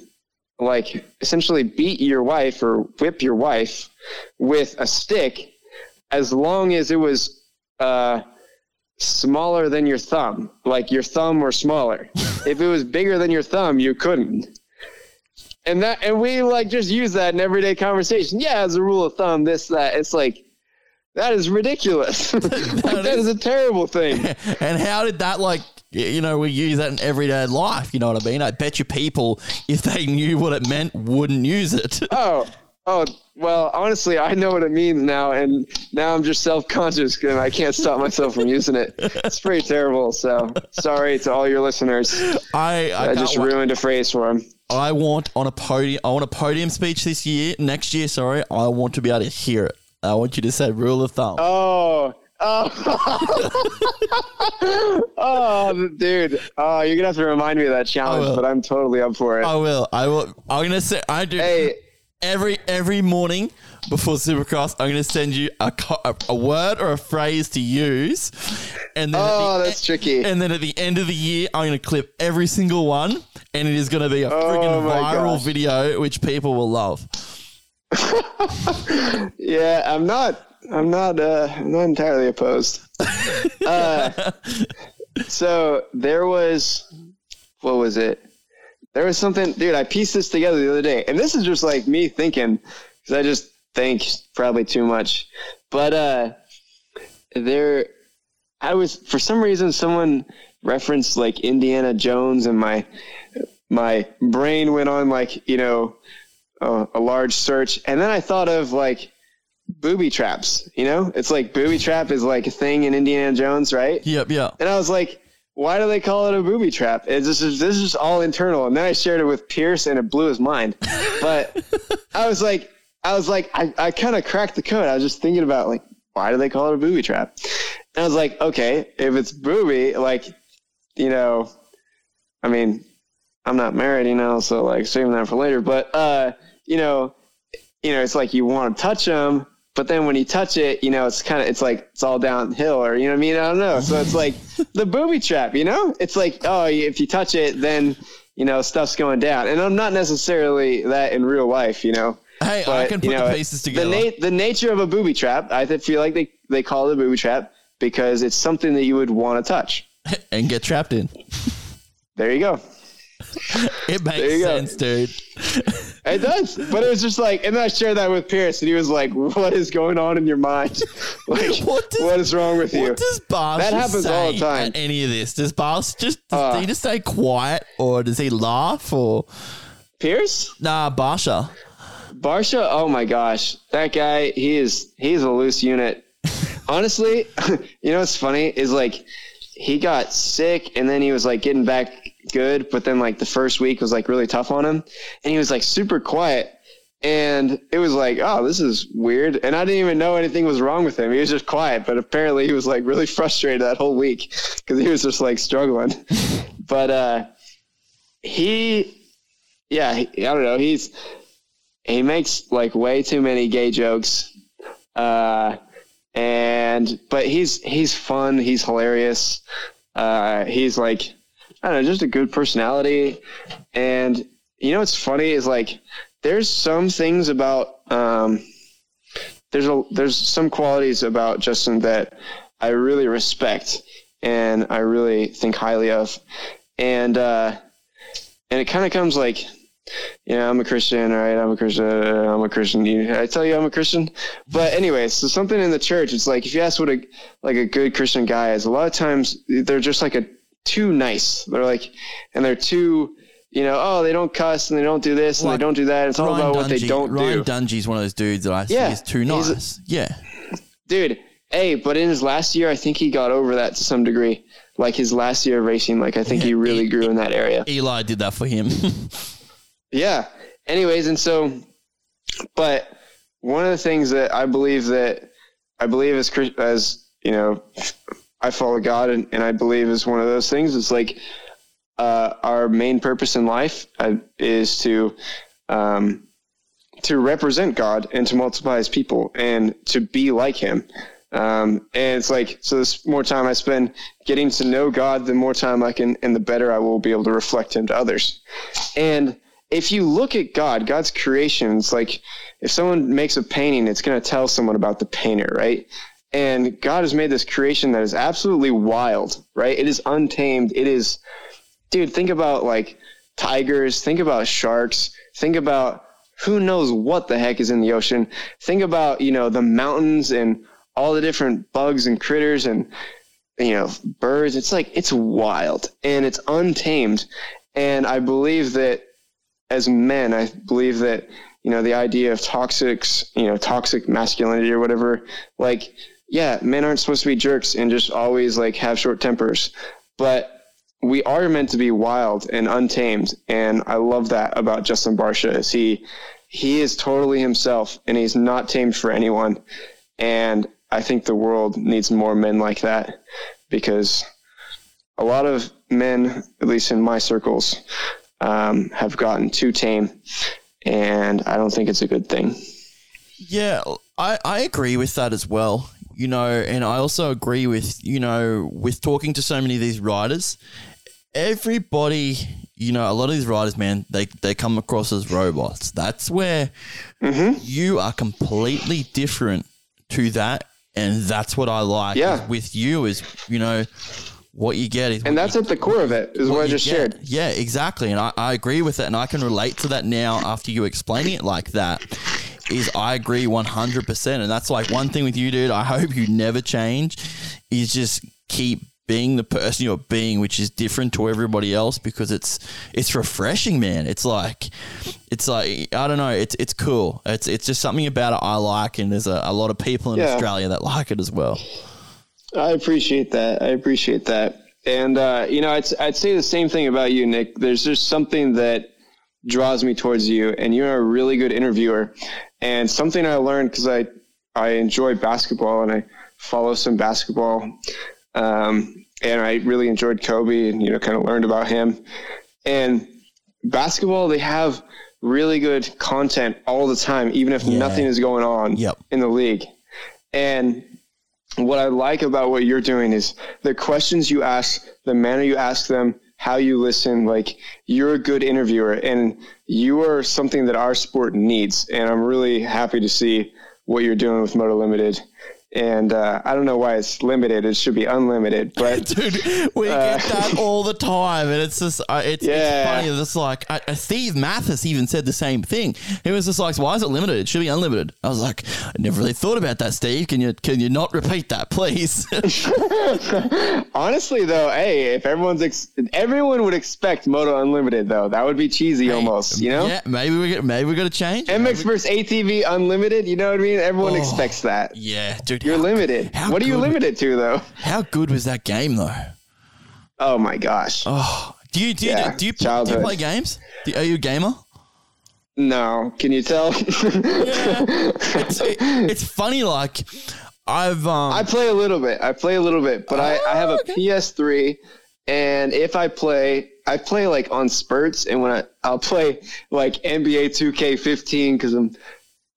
like essentially beat your wife or whip your wife with a stick as long as it was uh, smaller than your thumb, like your thumb or smaller. if it was bigger than your thumb, you couldn't. And that, and we like just use that in everyday conversation. Yeah, as a rule of thumb, this, that. It's like, that is ridiculous. like, that is a terrible thing. and how did that like you know we use that in everyday life you know what i mean i bet you people if they knew what it meant wouldn't use it oh oh well honestly i know what it means now and now i'm just self-conscious and i can't stop myself from using it it's pretty terrible so sorry to all your listeners i i, can't just ruined a phrase for them i want on a podium i want a podium speech this year next year sorry i want to be able to hear it i want you to say rule of thumb oh oh, oh dude oh you're gonna have to remind me of that challenge but i'm totally up for it I will. I will. I'm gonna say. I do. Every every morning before Supercross, I'm gonna send you a, a, a word or a phrase to use, and then Oh, the, that's tricky. And then at the end of the year, I'm gonna clip every single one, and it is gonna be a Oh viral gosh. video which people will love. yeah i'm not i'm not uh i'm not entirely opposed uh so there was what was it there was something dude i pieced this together the other day and this is just like me thinking because i just think probably too much. But uh there i was for some reason someone referenced like indiana jones and my my brain went on like you know a, a large search and then i thought of like booby traps you know? It's like booby trap is like a thing in indiana jones right? Yep, yep. and i was like why do they call it a booby trap? It's just this is all internal. And then i shared it with pierce and it blew his mind. But i was like i was like i, I kind of cracked the code. I was just thinking about like why do they call it a booby trap? And i was like okay if it's booby like you know i mean i'm not married you know so like saving that for later. But uh you know you know, it's like you want to touch them, but then when you touch it, you know, it's kind of, it's like, it's all downhill or, you know what I mean? I don't know. So it's like the booby trap, you know, it's like, oh, if you touch it, then, you know, stuff's going down. And I'm not necessarily that in real life, you know. Hey, I But, can you put know, the pieces The, together. na- the nature of a booby trap, I feel like they, they call it a booby trap because it's something that you would want to touch. and get trapped in. There you go. It makes you go. sense, dude. It does, but it was just like, and then I shared that with Pierce, and he was like, "What is going on in your mind? Like, What does- what is wrong with you?" What does Barcia That happens say all the time. Any of this, does Barcia just does Uh. he just stay quiet or does he laugh or Pierce, nah? Barcia. Barcia, oh my gosh, that guy, he is he's a loose unit. Honestly, you know what's funny is like he got sick and then he was like getting back good, but then like the first week was like really tough on him, and he was like super quiet. And it was like, oh, this is weird. And I didn't even know anything was wrong with him. He was just quiet, but apparently he was like really frustrated that whole week because he was just like struggling. but uh, he, yeah, he, I don't know. He's he makes like way too many gay jokes, uh, and but he's he's fun. He's hilarious. Uh, he's like I don't know, just a good personality. And you know what's funny is like there's some things about um, there's a there's some qualities about Justin that I really respect and I really think highly of, and uh, and it kind of comes like yeah, I'm a Christian, right? I'm a Christian. I'm a Christian. You, I tell you, I'm a Christian. But anyway, so something in the church, it's like if you ask what a like a good Christian guy is, a lot of times they're just like a too nice. They're like, and they're too, you know, oh, they don't cuss and they don't do this and Like they don't do that. It's all Ryan about what they don't Ryan do, Dungey's one of those dudes that I see Yeah, is too nice. yeah. dude. Hey, but in his last year, I think he got over that to some degree. Like his last year of racing, like I think he really grew in that area. Eli did that for him. Yeah. Anyways, and so, but one of the things that I believe that I believe as as you know, I follow God, and, and I believe is one of those things. It's like uh, our main purpose in life uh, is to um, to represent God and to multiply His people and to be like Him. Um, and it's like so. The more time I spend getting to know God, the more time I can, and the better I will be able to reflect Him to others. And if you look at God, God's creation, it's like if someone makes a painting, it's going to tell someone about the painter, right? And God has made this creation that is absolutely wild, right? It is untamed. It is, dude, think about like tigers, think about sharks, think about who knows what the heck is in the ocean. Think about, you know, the mountains and all the different bugs and critters and, you know, birds. It's like, it's wild and it's untamed. And I believe that as men, I believe that you know the idea of toxic, you know, toxic masculinity or whatever. Like, yeah, men aren't supposed to be jerks and just always like have short tempers, but we are meant to be wild and untamed. And I love that about Justin Barcia. Is he he is totally himself and he's not tamed for anyone. And I think the world needs more men like that because a lot of men, at least in my circles, um, have gotten too tame, and I don't think it's a good thing. Yeah, I, I agree with that as well. You know, and I also agree with, you know, with talking to so many of these riders, everybody, you know, a lot of these riders, man, they, they come across as robots. That's where mm-hmm. you are completely different to that. And that's what I like Yeah. with you is, you know, what you get is And that's you- at the core of it, is what, I just get. shared. Yeah, exactly. And I, I agree with that. And I can relate to that now after you explaining it like that. Is I agree 100%. And that's like one thing with you, dude. I hope you never change, is just keep being the person you're being, which is different to everybody else because it's it's refreshing, man. It's like it's like I don't know, it's it's cool. It's it's just something about it I like, and there's a, a lot of people in Yeah. Australia that like it as well. I appreciate that. I appreciate that. And uh, you know, I'd I'd say the same thing about you, Nic. There's just something that draws me towards you, and you're a really good interviewer. And something I learned because I I enjoy basketball and I follow some basketball, um, and I really enjoyed Kobe, and you know, kind of learned about him. And basketball, they have really good content all the time, even if nothing is going on Yep. in the league. And what I like about what you're doing is the questions you ask, the manner you ask them, how you listen. Like you're a good interviewer, and you are something that our sport needs. And I'm really happy to see what you're doing with Moto Limited. And uh, I don't know why it's limited. It should be unlimited. But Dude, we Uh, get that all the time, and it's just uh, it's, Yeah. it's funny. It's like Steve Matthes even said the same thing. He was just like, "Why is it limited? It should be unlimited." I was like, "I never really thought about that, Steve. Can you can you not repeat that, please?" honestly, though, hey, if everyone's ex- everyone would expect Moto Unlimited, though, that would be cheesy almost. You know, yeah, maybe we maybe we got to change. MX versus ATV Unlimited. You know what I mean? Everyone Oh. expects that. Yeah, dude, You're how- limited. how What are you limited to, though? How good was that game though? Oh my gosh. Oh, do you do you, Yeah, do, you, do you play games? Do, are you a gamer? No, can you tell? It's, it- it's funny. Like I've um, I play a little bit. I play a little bit, but I, I have a PS3, and if I play, I play like on spurts, and when I I'll play like NBA 2K15 because I'm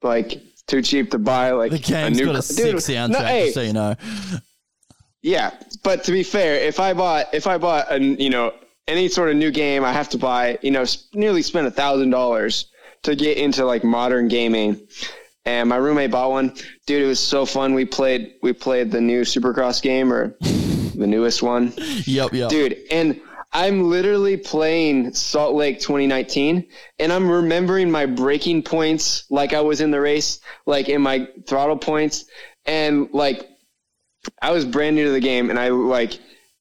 like too cheap to buy like the game's a new got a sick Dude, soundtrack, no, hey, just so you know. yeah, but to be fair, if I bought if I bought a you know any sort of new game, I have to buy you know nearly spend a thousand dollars to get into like modern gaming. And my roommate bought one, dude. It was so fun. We played we played the new Supercross game or the newest one, Yep, yep. dude. And I'm literally playing Salt Lake 2019, and I'm remembering my braking points like I was in the race, like in my throttle points, and like I was brand new to the game, and I like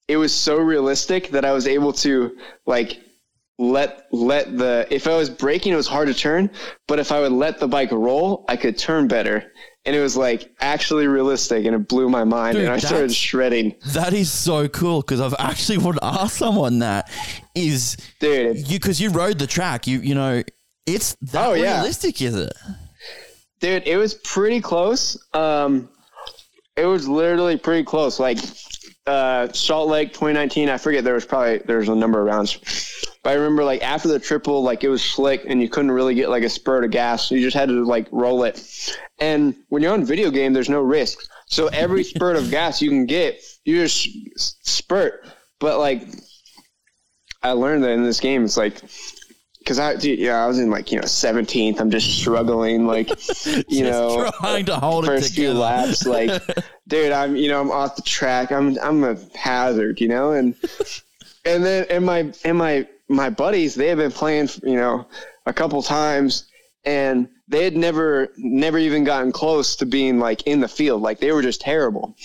it was so realistic that I was able to like let let the if I was braking, it was hard to turn, but if I would let the bike roll, I could turn better. And it was like actually realistic, and it blew my mind, Dude, and I started shredding. That is so cool because I've actually want to ask someone that is Dude, you because you rode the track. You you know it's that Oh, yeah. realistic, is it? dude, it was pretty close. Um, it was literally pretty close. Like uh, Salt Lake 2019, I forget there was probably there was a number of rounds, but I remember like after the triple, like it was slick and you couldn't really get like a spurt of gas. You just had to like roll it. And when you're on video game, there's no risk. So every spurt of gas you can get, you just spurt. But like, I learned that in this game, it's like because I, dude, yeah, I was in like you know 17th. I'm just struggling, like you know, trying to hold it first few laps. Like, dude, I'm you know I'm off the track. I'm I'm a hazard, you know, and and then and my and my my buddies they had been playing, you know, a couple times, and they had never never even gotten close to being like in the field. Like they were just terrible,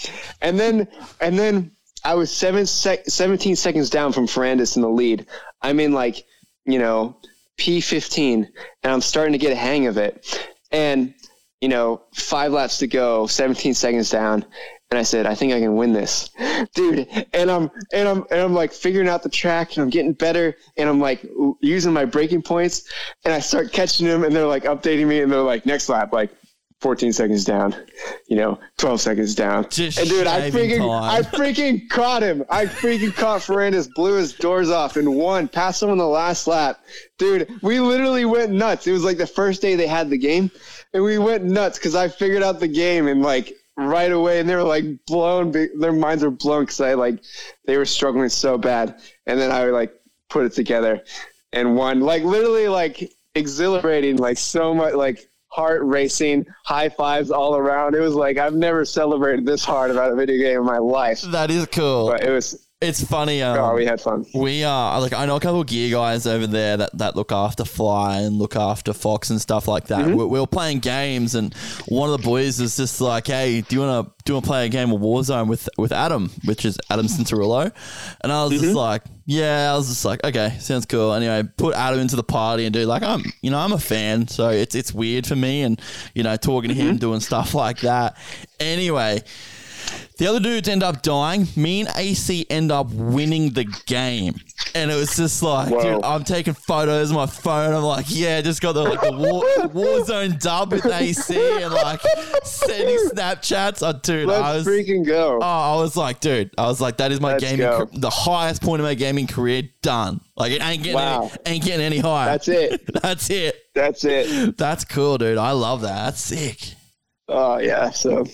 and then and then I was seven sec- 17 seconds down from Ferrandis in the lead. I'm in like, you know, P15 and I'm starting to get a hang of it. And, you know, five laps to go, 17 seconds down. And I said, I think I can win this, dude. And I'm, and I'm, and I'm like figuring out the track and I'm getting better and I'm like using my breaking points and I start catching them and they're like updating me and they're like next lap, like 14 seconds down, you know, 12 seconds down. Just and dude, I freaking. I freaking caught him. I freaking caught Ferrandis, blew his doors off, and won. Passed him on the last lap, dude. We literally went nuts. It was like the first day they had the game, and we went nuts because I figured out the game and like right away, and they were like blown. Their minds were blown because I like they were struggling so bad, and then I like put it together and won. Like literally, like exhilarating, like so much, like heart racing, high fives all around. It was like I've never celebrated this hard about a video game in my life. That is cool. But it was It's funny. Um, oh, we had fun. We are like I know a couple of gear guys over there that, that look after Fly and look after Fox and stuff like that. Mm-hmm. We, we were playing games and one of the boys was just like, "Hey, do you want to do you want to play a game of Warzone with with Adam, which is Adam Cianciarulo?" And I was Mm-hmm. just like, "Yeah," I was just like, "Okay, sounds cool." Anyway, put Adam into the party and do like I'm you know I'm a fan, so it's it's weird for me and you know talking to Mm-hmm. him doing stuff like that. Anyway. The other dudes end up dying. Me and AC end up winning the game. And it was just like, Whoa. dude, I'm taking photos on my phone. I'm like, yeah, just got the like the war, Warzone dub with AC and like sending Snapchats. Oh, dude, I Let's was freaking go. Oh, I was like, dude, I was like, that is my Let's gaming, go. the highest point of my gaming career done. Like, it ain't getting, Wow. any, ain't getting any higher. That's it. That's it. That's it. That's cool, dude. I love that. That's sick. Oh yeah. So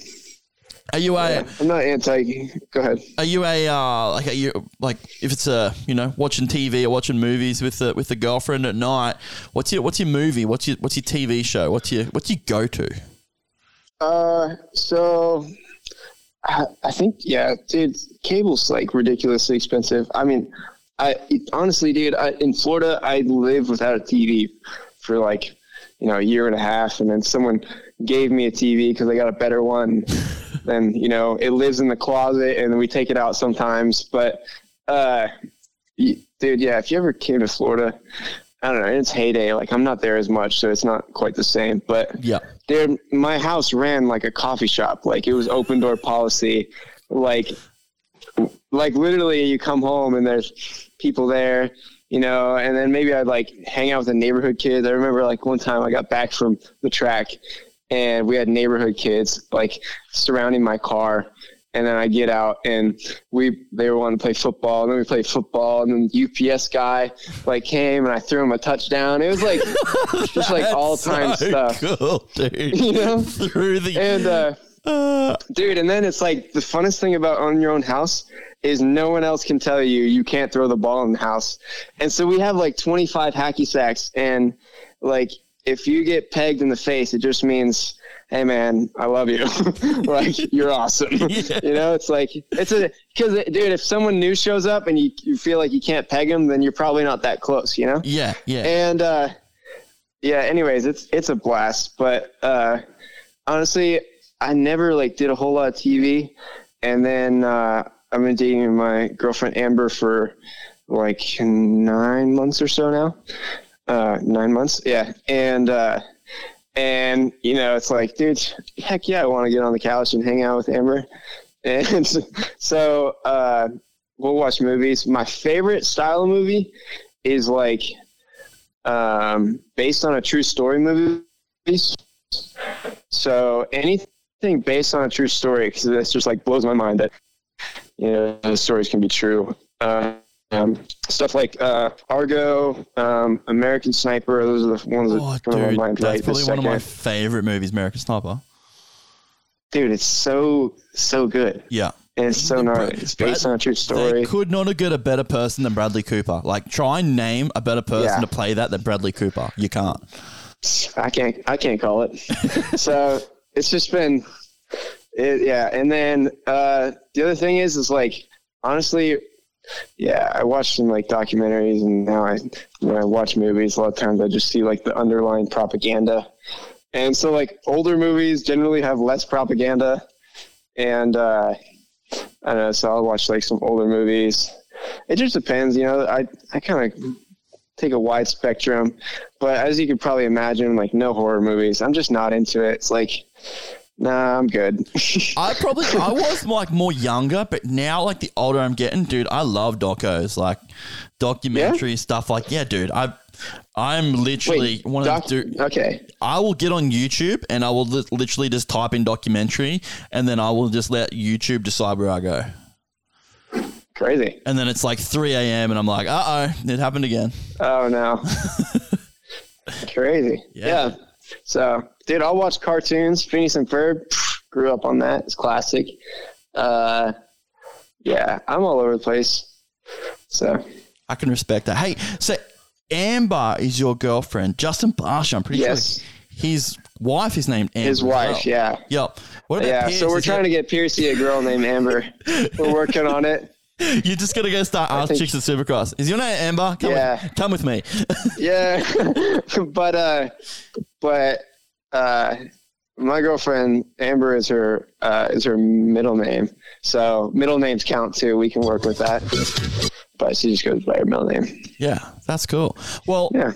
Are you a, I'm not anti. Go ahead. are you a, uh, like, are you, like, if it's a, you know, watching TV or watching movies with the, with the girlfriend at night, what's your, what's your movie? What's your, what's your TV show? What's your, what's your go to? Uh, so I, I think yeah, dude. Cable's like ridiculously expensive. I mean, I honestly, dude, I, in Florida, I lived without a TV for like you know a year and a half, and then someone gave me a TV because I got a better one. then you know it lives in the closet, and we take it out sometimes. But uh, dude, yeah, if you ever came to Florida, I don't know, its heyday, like I'm not there as much, so it's not quite the same. But Yeah. dude, my house ran like a coffee shop. Like it was open door policy. Like, like literally, you come home and there's people there, you know. And then maybe I'd like hang out with the neighborhood kids. I remember like one time I got back from the track, and we had neighborhood kids like surrounding my car. And then I get out and we they were wanting to play football. And then we played football. And then the UPS guy like came and I threw him a touchdown. It was like just like all time so stuff. Cool, dude. You know? Through the And uh, dude, and then it's like the funnest thing about owning your own house is no one else can tell you you can't throw the ball in the house. And so we have like 25 hacky sacks, and like if you get pegged in the face, it just means, hey man, I love you, like you're awesome. You know, it's like it's a because dude, if someone new shows up and you you feel like you can't peg them, then you're probably not that close. You know. Yeah, yeah. And uh, yeah, anyways, it's it's a blast. But uh, honestly, I never like did a whole lot of TV, and then uh, I've been dating my girlfriend Amber for like nine months or so now. Uh, nine months, yeah, and uh, and you know, it's like, dude, heck yeah, I want to get on the couch and hang out with Amber, and so uh, we'll watch movies. My favorite style of movie is like um, based on a true story movies. So anything based on a true story, because this just like blows my mind that you know the stories can be true. Uh, um, stuff like uh, Argo, um, American Sniper. Those are the ones that Oh, come to dude, mind that's right probably one of my favorite movies, American Sniper. Dude, it's so so good. Yeah. And it's so gnarly. It's based on a true They story. could not have got a better person than Bradley Cooper. Like, try and name a better person Yeah. to play that than Bradley Cooper. You can't. I can't I can't call it. so it's just been it, yeah. And then uh, the other thing is is like honestly, yeah, I watch some like documentaries and now I when I watch movies a lot of times I just see like the underlying propaganda. And so like older movies generally have less propaganda and uh I don't know, so I'll watch like some older movies. It just depends, you know. I I kind of take a wide spectrum, but as you could probably imagine, like no horror movies. I'm just not into it. It's like, nah, I'm good. I probably I was like more younger, but now like the older I'm getting, dude, I love docos, like documentary stuff. Like, yeah, dude, I I'm literally Wait, one doc- of the dude. Okay, I will get on YouTube and I will li- literally just type in documentary, and then I will just let YouTube decide where I go. crazy. And then it's like 3 a.m. and I'm like, uh oh, it happened again. Oh no, crazy. Yeah. Yeah. So, dude, I'll watch cartoons. Phineas and Ferb. pff, Grew up on that. It's classic. Uh, yeah, I'm all over the place. So, I can respect that. Hey, so Amber is your girlfriend. Justin Barcia, I'm pretty Yes. sure his wife is named Amber. his wife. well. Yeah. Yep. What about Yeah. Pierce? So we're Is trying to get Piercy a girl named Amber. We're working on it. You're just gonna go start think- chicks at Supercross. Is your name Amber? Come Yeah. With, come with me. yeah but uh but uh my girlfriend amber is her uh is her middle name so middle names count too we can work with that but she just goes by her middle name yeah, that's cool. Well, yeah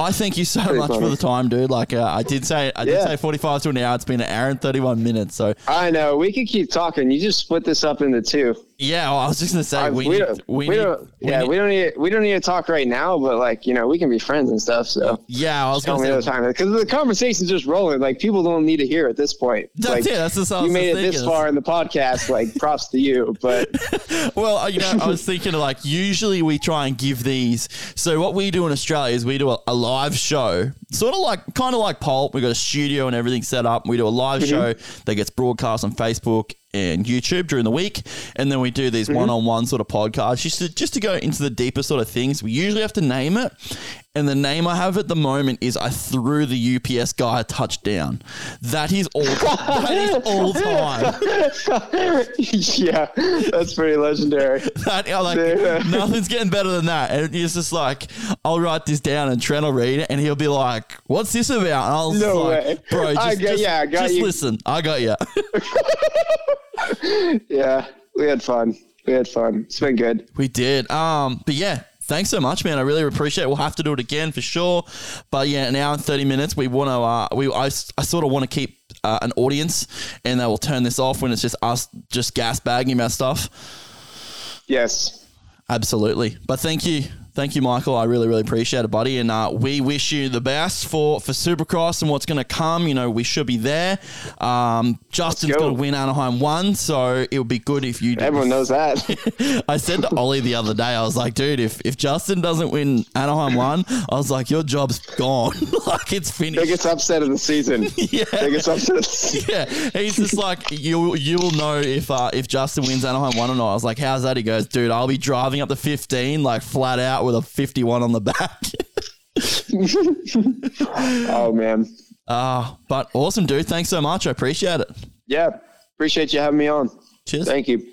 I thank you so Pretty much for the time, dude. Like uh, I did say, I did Yeah. say 45 to an hour. It's been an hour and 31 minutes. So i know we could keep talking you just split this up into two yeah, well, I was just gonna say I- we, we need, don't, we, we need, don't we yeah need- we don't need we don't need to talk right now but like you know we can be friends and stuff so yeah. I was gonna say another time because the conversation's just rolling like people don't need to hear at this point That's like, it, that's I you made it this far in the podcast like props to you but Well, uh, you know, I was thinking like usually we try and give these. So what we do in Australia is we do a, a live show, sort of like kind of like Pulp. We got a studio and everything set up. We do a live Mm-hmm. show that gets broadcast on Facebook and YouTube during the week, and then we do these Mm-hmm. one-on-one sort of podcasts just to just to go into the deeper sort of things. We usually have to name it, And the name I have at the moment is I threw the UPS guy a touchdown. That is all. that is all time. yeah, that's pretty legendary. That like Yeah. nothing's getting better than that. And it's just like I'll write this down and Trent will read it and he'll be like, "What's this about?" And I'll No like, way. "Bro, just, I got- just, yeah, I got just you." listen. I got you." Yeah, we had fun. We had fun. It's been good. We did. Um, but yeah, thanks so much, man. I really appreciate it. We'll have to do it again for sure. But yeah, an hour and 30 minutes. We want to, uh, we, I, I sort of want to keep uh, an audience and they will turn this off when it's just us just gas bagging about stuff. Yes. Absolutely. But thank you. Thank you, Michael. I really, really appreciate it, buddy. And uh, we wish you the best for, for Supercross and what's going to come. You know, we should be there. Um, Justin's go. going to win Anaheim 1, so it would be good if you Everyone knows that. I said to Ollie the other day, I was like, dude, if, if Justin doesn't win Anaheim 1, I was like, your job's gone. like, it's finished. Biggest upset of the season. Yeah. Biggest upset of the season. Yeah, he's just like you. You will know if uh, if Justin wins Anaheim one or not. I was like, "How's that?" He goes, "Dude, I'll be driving up the 15, like flat out with a 51 on the back." Oh, man. uh, but awesome, dude. Thanks so much. I appreciate it. Yeah. Appreciate you having me on. Cheers. Thank you.